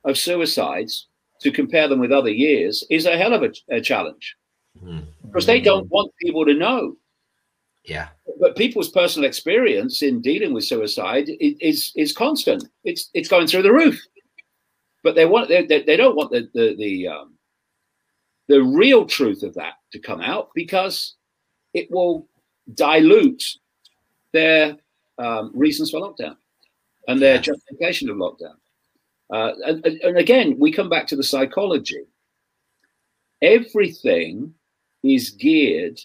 of suicides to compare them with other years is a hell of a, a challenge mm. because they don't want people to know. Yeah. But people's personal experience in dealing with suicide is is constant. It's it's going through the roof. But they want they, they, they don't want the the the, um, the real truth of that to come out because it will dilute their um, reasons for lockdown and their yeah. justification of lockdown. Uh, and, and again, we come back to the psychology. Everything is geared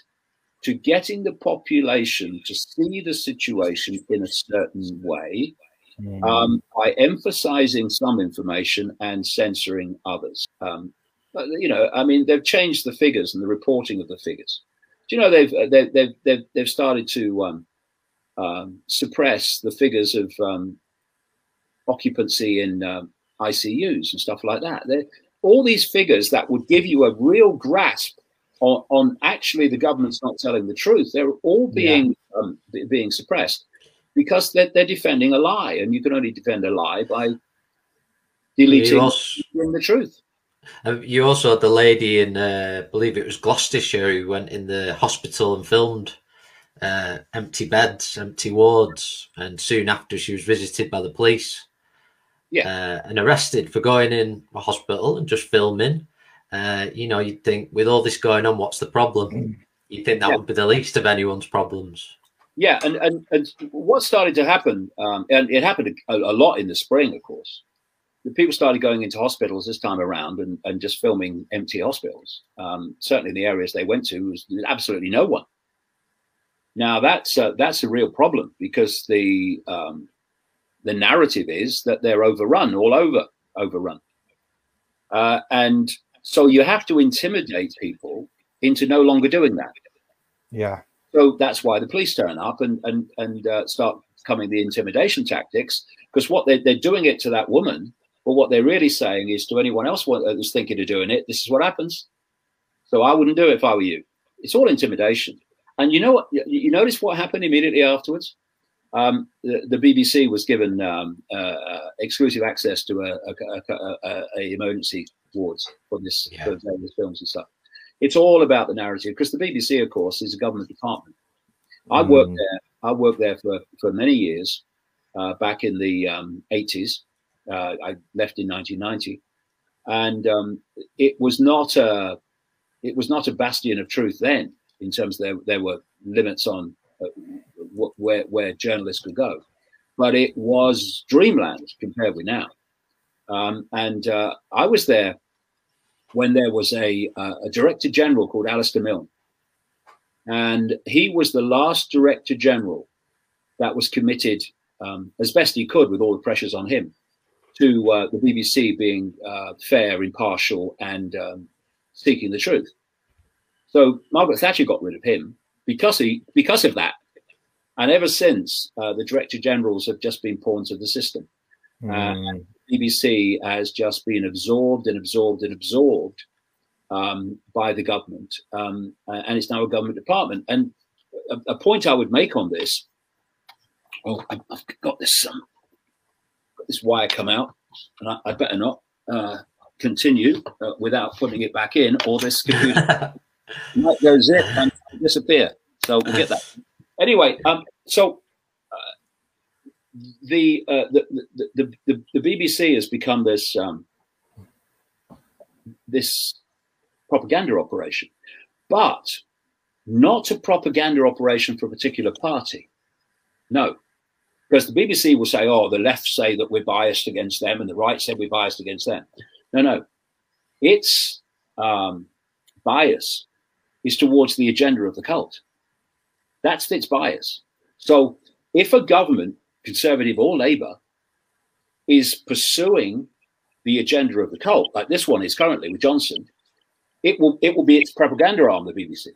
to getting the population to see the situation in a certain way mm. um, by emphasizing some information and censoring others. Um, you know, I mean, they've changed the figures and the reporting of the figures. Do you know they've uh, they've they've they've, they've started to um, um, suppress the figures of um, occupancy in um, ICUs and stuff like that. They're, all these figures that would give you a real grasp on, on, actually the government's not telling the truth. They're all being yeah. um, being suppressed because they're, they're defending a lie, and you can only defend a lie by deleting also, the truth. Um, you also had the lady in, uh, I believe it was Gloucestershire, who went in the hospital and filmed uh, empty beds, empty wards, and soon after she was visited by the police. Yeah, uh, and arrested for going in a hospital and just filming. Uh, you know, you'd think with all this going on, what's the problem? Mm. You'd think that yeah. would be the least of anyone's problems. Yeah, and and, and what started to happen, um, and it happened a, a, lot in the spring, of course. The people started going into hospitals this time around and, and just filming empty hospitals. Um, certainly, the areas they went to was absolutely no one. Now that's uh, that's a real problem because the um, the narrative is that they're overrun all over, overrun, uh, and so you have to intimidate people into no longer doing that. Yeah. So that's why the police turn up and and and uh, start coming the intimidation tactics because what they, they're doing it to that woman, but what they're really saying is to anyone else that's thinking of doing it, this is what happens. So I wouldn't do it if I were you. It's all intimidation. And you know what? You notice what happened immediately afterwards. Um, the, the, BBC was given um, uh, uh, exclusive access to a, a, a, a, emergency wards for this yeah. for various films and stuff. It's all about the narrative because the BBC, of course, is a government department. I mm. worked there. I worked there for for many years, uh, back in the um, 80s. Uh, I left in 1990, and um, it was not a it was not a bastion of truth then. In terms, there there were limits on uh, where where journalists could go, but it was dreamland compared with now. Um, and uh, I was there when there was a, uh, a director general called Alasdair Milne. And he was the last director general that was committed um, as best he could with all the pressures on him to uh, the BBC being uh, fair, impartial, and um, seeking the truth. So Margaret Thatcher got rid of him because he because of that, and ever since uh, the director generals have just been pawns of the system. Mm. BBC has just been absorbed and absorbed and absorbed um, by the government, um, and it's now a government department. And a, a, point I would make on this, oh, I've got this um, got this wire come out, and I, I better not uh, continue uh, without putting it back in, or this computer might go zip and disappear. So we'll get that. Anyway, um, so the, uh, the, the, the, the, BBC has become this um, this propaganda operation, but not a propaganda operation for a particular party. No, because the BBC will say, "Oh, the left say that we're biased against them, and the right say we're biased against them." No, no, its um, bias is towards the agenda of the cult. That's its bias. So, if a government Conservative or Labour, is pursuing the agenda of the cult, like this one is currently with Johnson, it will it will be its propaganda arm, the BBC.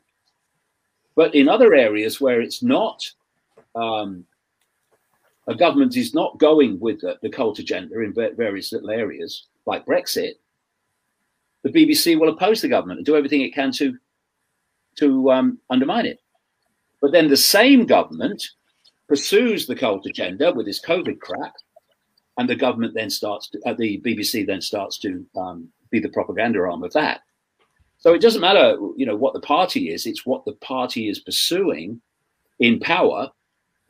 But in other areas where it's not, um, a government is not going with the, the cult agenda in various little areas, like Brexit, the BBC will oppose the government and do everything it can to to um, undermine it. But then the same government pursues the cult agenda with his COVID crap, and the government then starts to, uh, the BBC then starts to um, be the propaganda arm of that. So it doesn't matter, you know, what the party is; it's what the party is pursuing in power,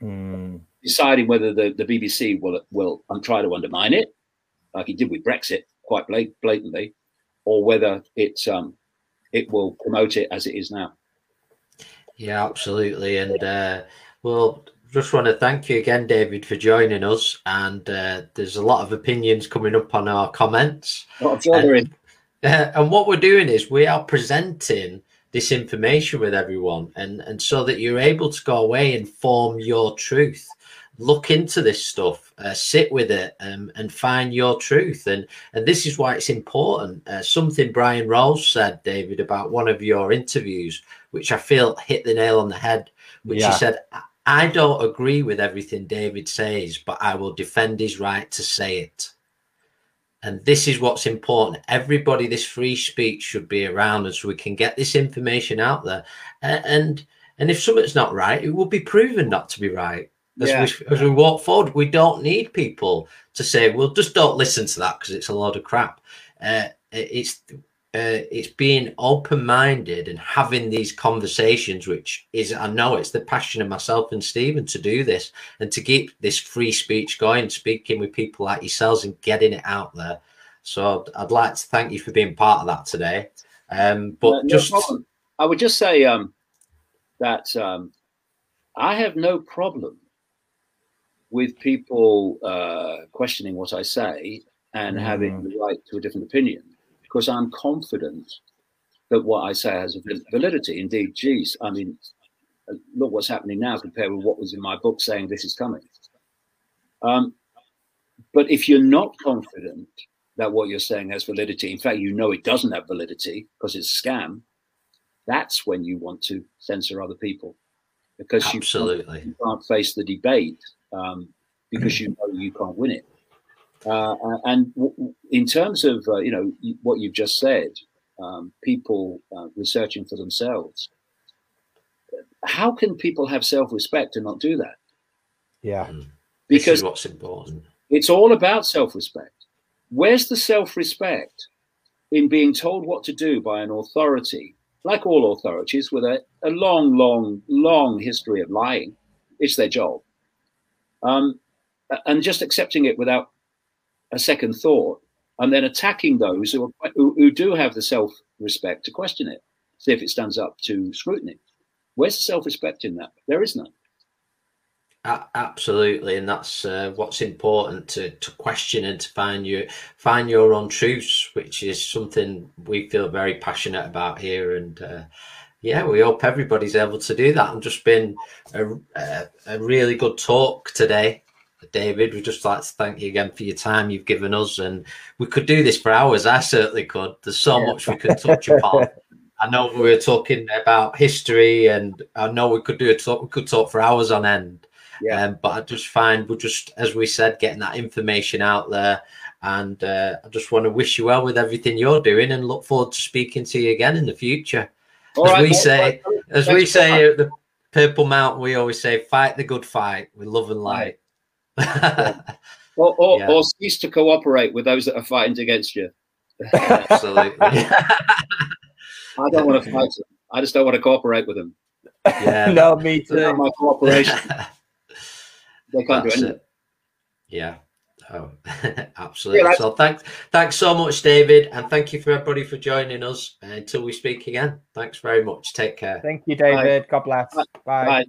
mm. deciding whether the, the BBC will will um, try to undermine it, like he did with Brexit, quite blatantly, or whether it's um, it will promote it as it is now. Yeah, absolutely, and uh, well, just want to thank you again, David, for joining us. And uh, there's a lot of opinions coming up on our comments. and, uh, and what we're doing is we are presenting this information with everyone, and and so that you're able to go away and form your truth. Look into this stuff, uh, sit with it, um, and find your truth. And and this is why it's important. Uh, something Brian Rolls said, David, about one of your interviews, which I feel hit the nail on the head. Which yeah. he said, I don't agree with everything David says, but I will defend his right to say it. And this is what's important. Everybody, this free speech should be around us so we can get this information out there. And and if something's not right, it will be proven not to be right. As, yeah. we, as we walk forward, we don't need people to say, well, just don't listen to that because it's a load of crap. Uh, it's uh, it's being open-minded and having these conversations which is i know it's the passion of myself and Steven to do this and to keep this free speech going speaking with people like yourselves and getting it out there. So i'd, I'd like to thank you for being part of that today. Um, but no, just i would just say um, that um, i have no problem with people uh, questioning what i say and mm. having the right to a different opinion because I'm confident that what I say has validity. Indeed, geez, I mean, look what's happening now compared with what was in my book saying this is coming. Um, but if you're not confident that what you're saying has validity, in fact, you know it doesn't have validity because it's a scam, that's when you want to censor other people because Absolutely. You, can't, you can't face the debate um, because you know you can't win it. Uh, and w- in terms of uh, you know what you've just said, um, people uh, researching for themselves, how can people have self-respect and not do that? Yeah, hmm. because what's important. It's all about self-respect. Where's the self-respect in being told what to do by an authority, like all authorities, with a, a long, long, long history of lying? It's their job. Um, and just accepting it without a second thought and then attacking those who, are, who, who do have the self respect to question it, see if it stands up to scrutiny. Where's the self respect in that? There is none. Absolutely, and that's uh, what's important to, to question and to find your find your own truths, which is something we feel very passionate about here. And uh, yeah, we hope everybody's able to do that. And just been a, a, a really good talk today. David, we'd just like to thank you again for your time you've given us. And we could do this for hours. I certainly could. There's so yeah. much we could touch upon. I know we were talking about history, and I know we could do a talk. We could talk for hours on end. Yeah. Um, but I just find we're just, as we said, getting that information out there. And uh, I just want to wish you well with everything you're doing, and look forward to speaking to you again in the future. All as right, we say, as we say at the Purple Mountain, we always say, "Fight the good fight with love and light." or, or, yeah. or, cease to cooperate with those that are fighting against you. Absolutely. I don't want to fight them. I just don't want to cooperate with them. Yeah. no, me too. my cooperation. they can't That's do anything. It. Yeah. Oh, absolutely. Yeah, so thanks, thanks so much, David, and thank you for everybody for joining us. Uh, until we speak again, thanks very much. Take care. Thank you, David. Bye. God bless. Bye. Bye.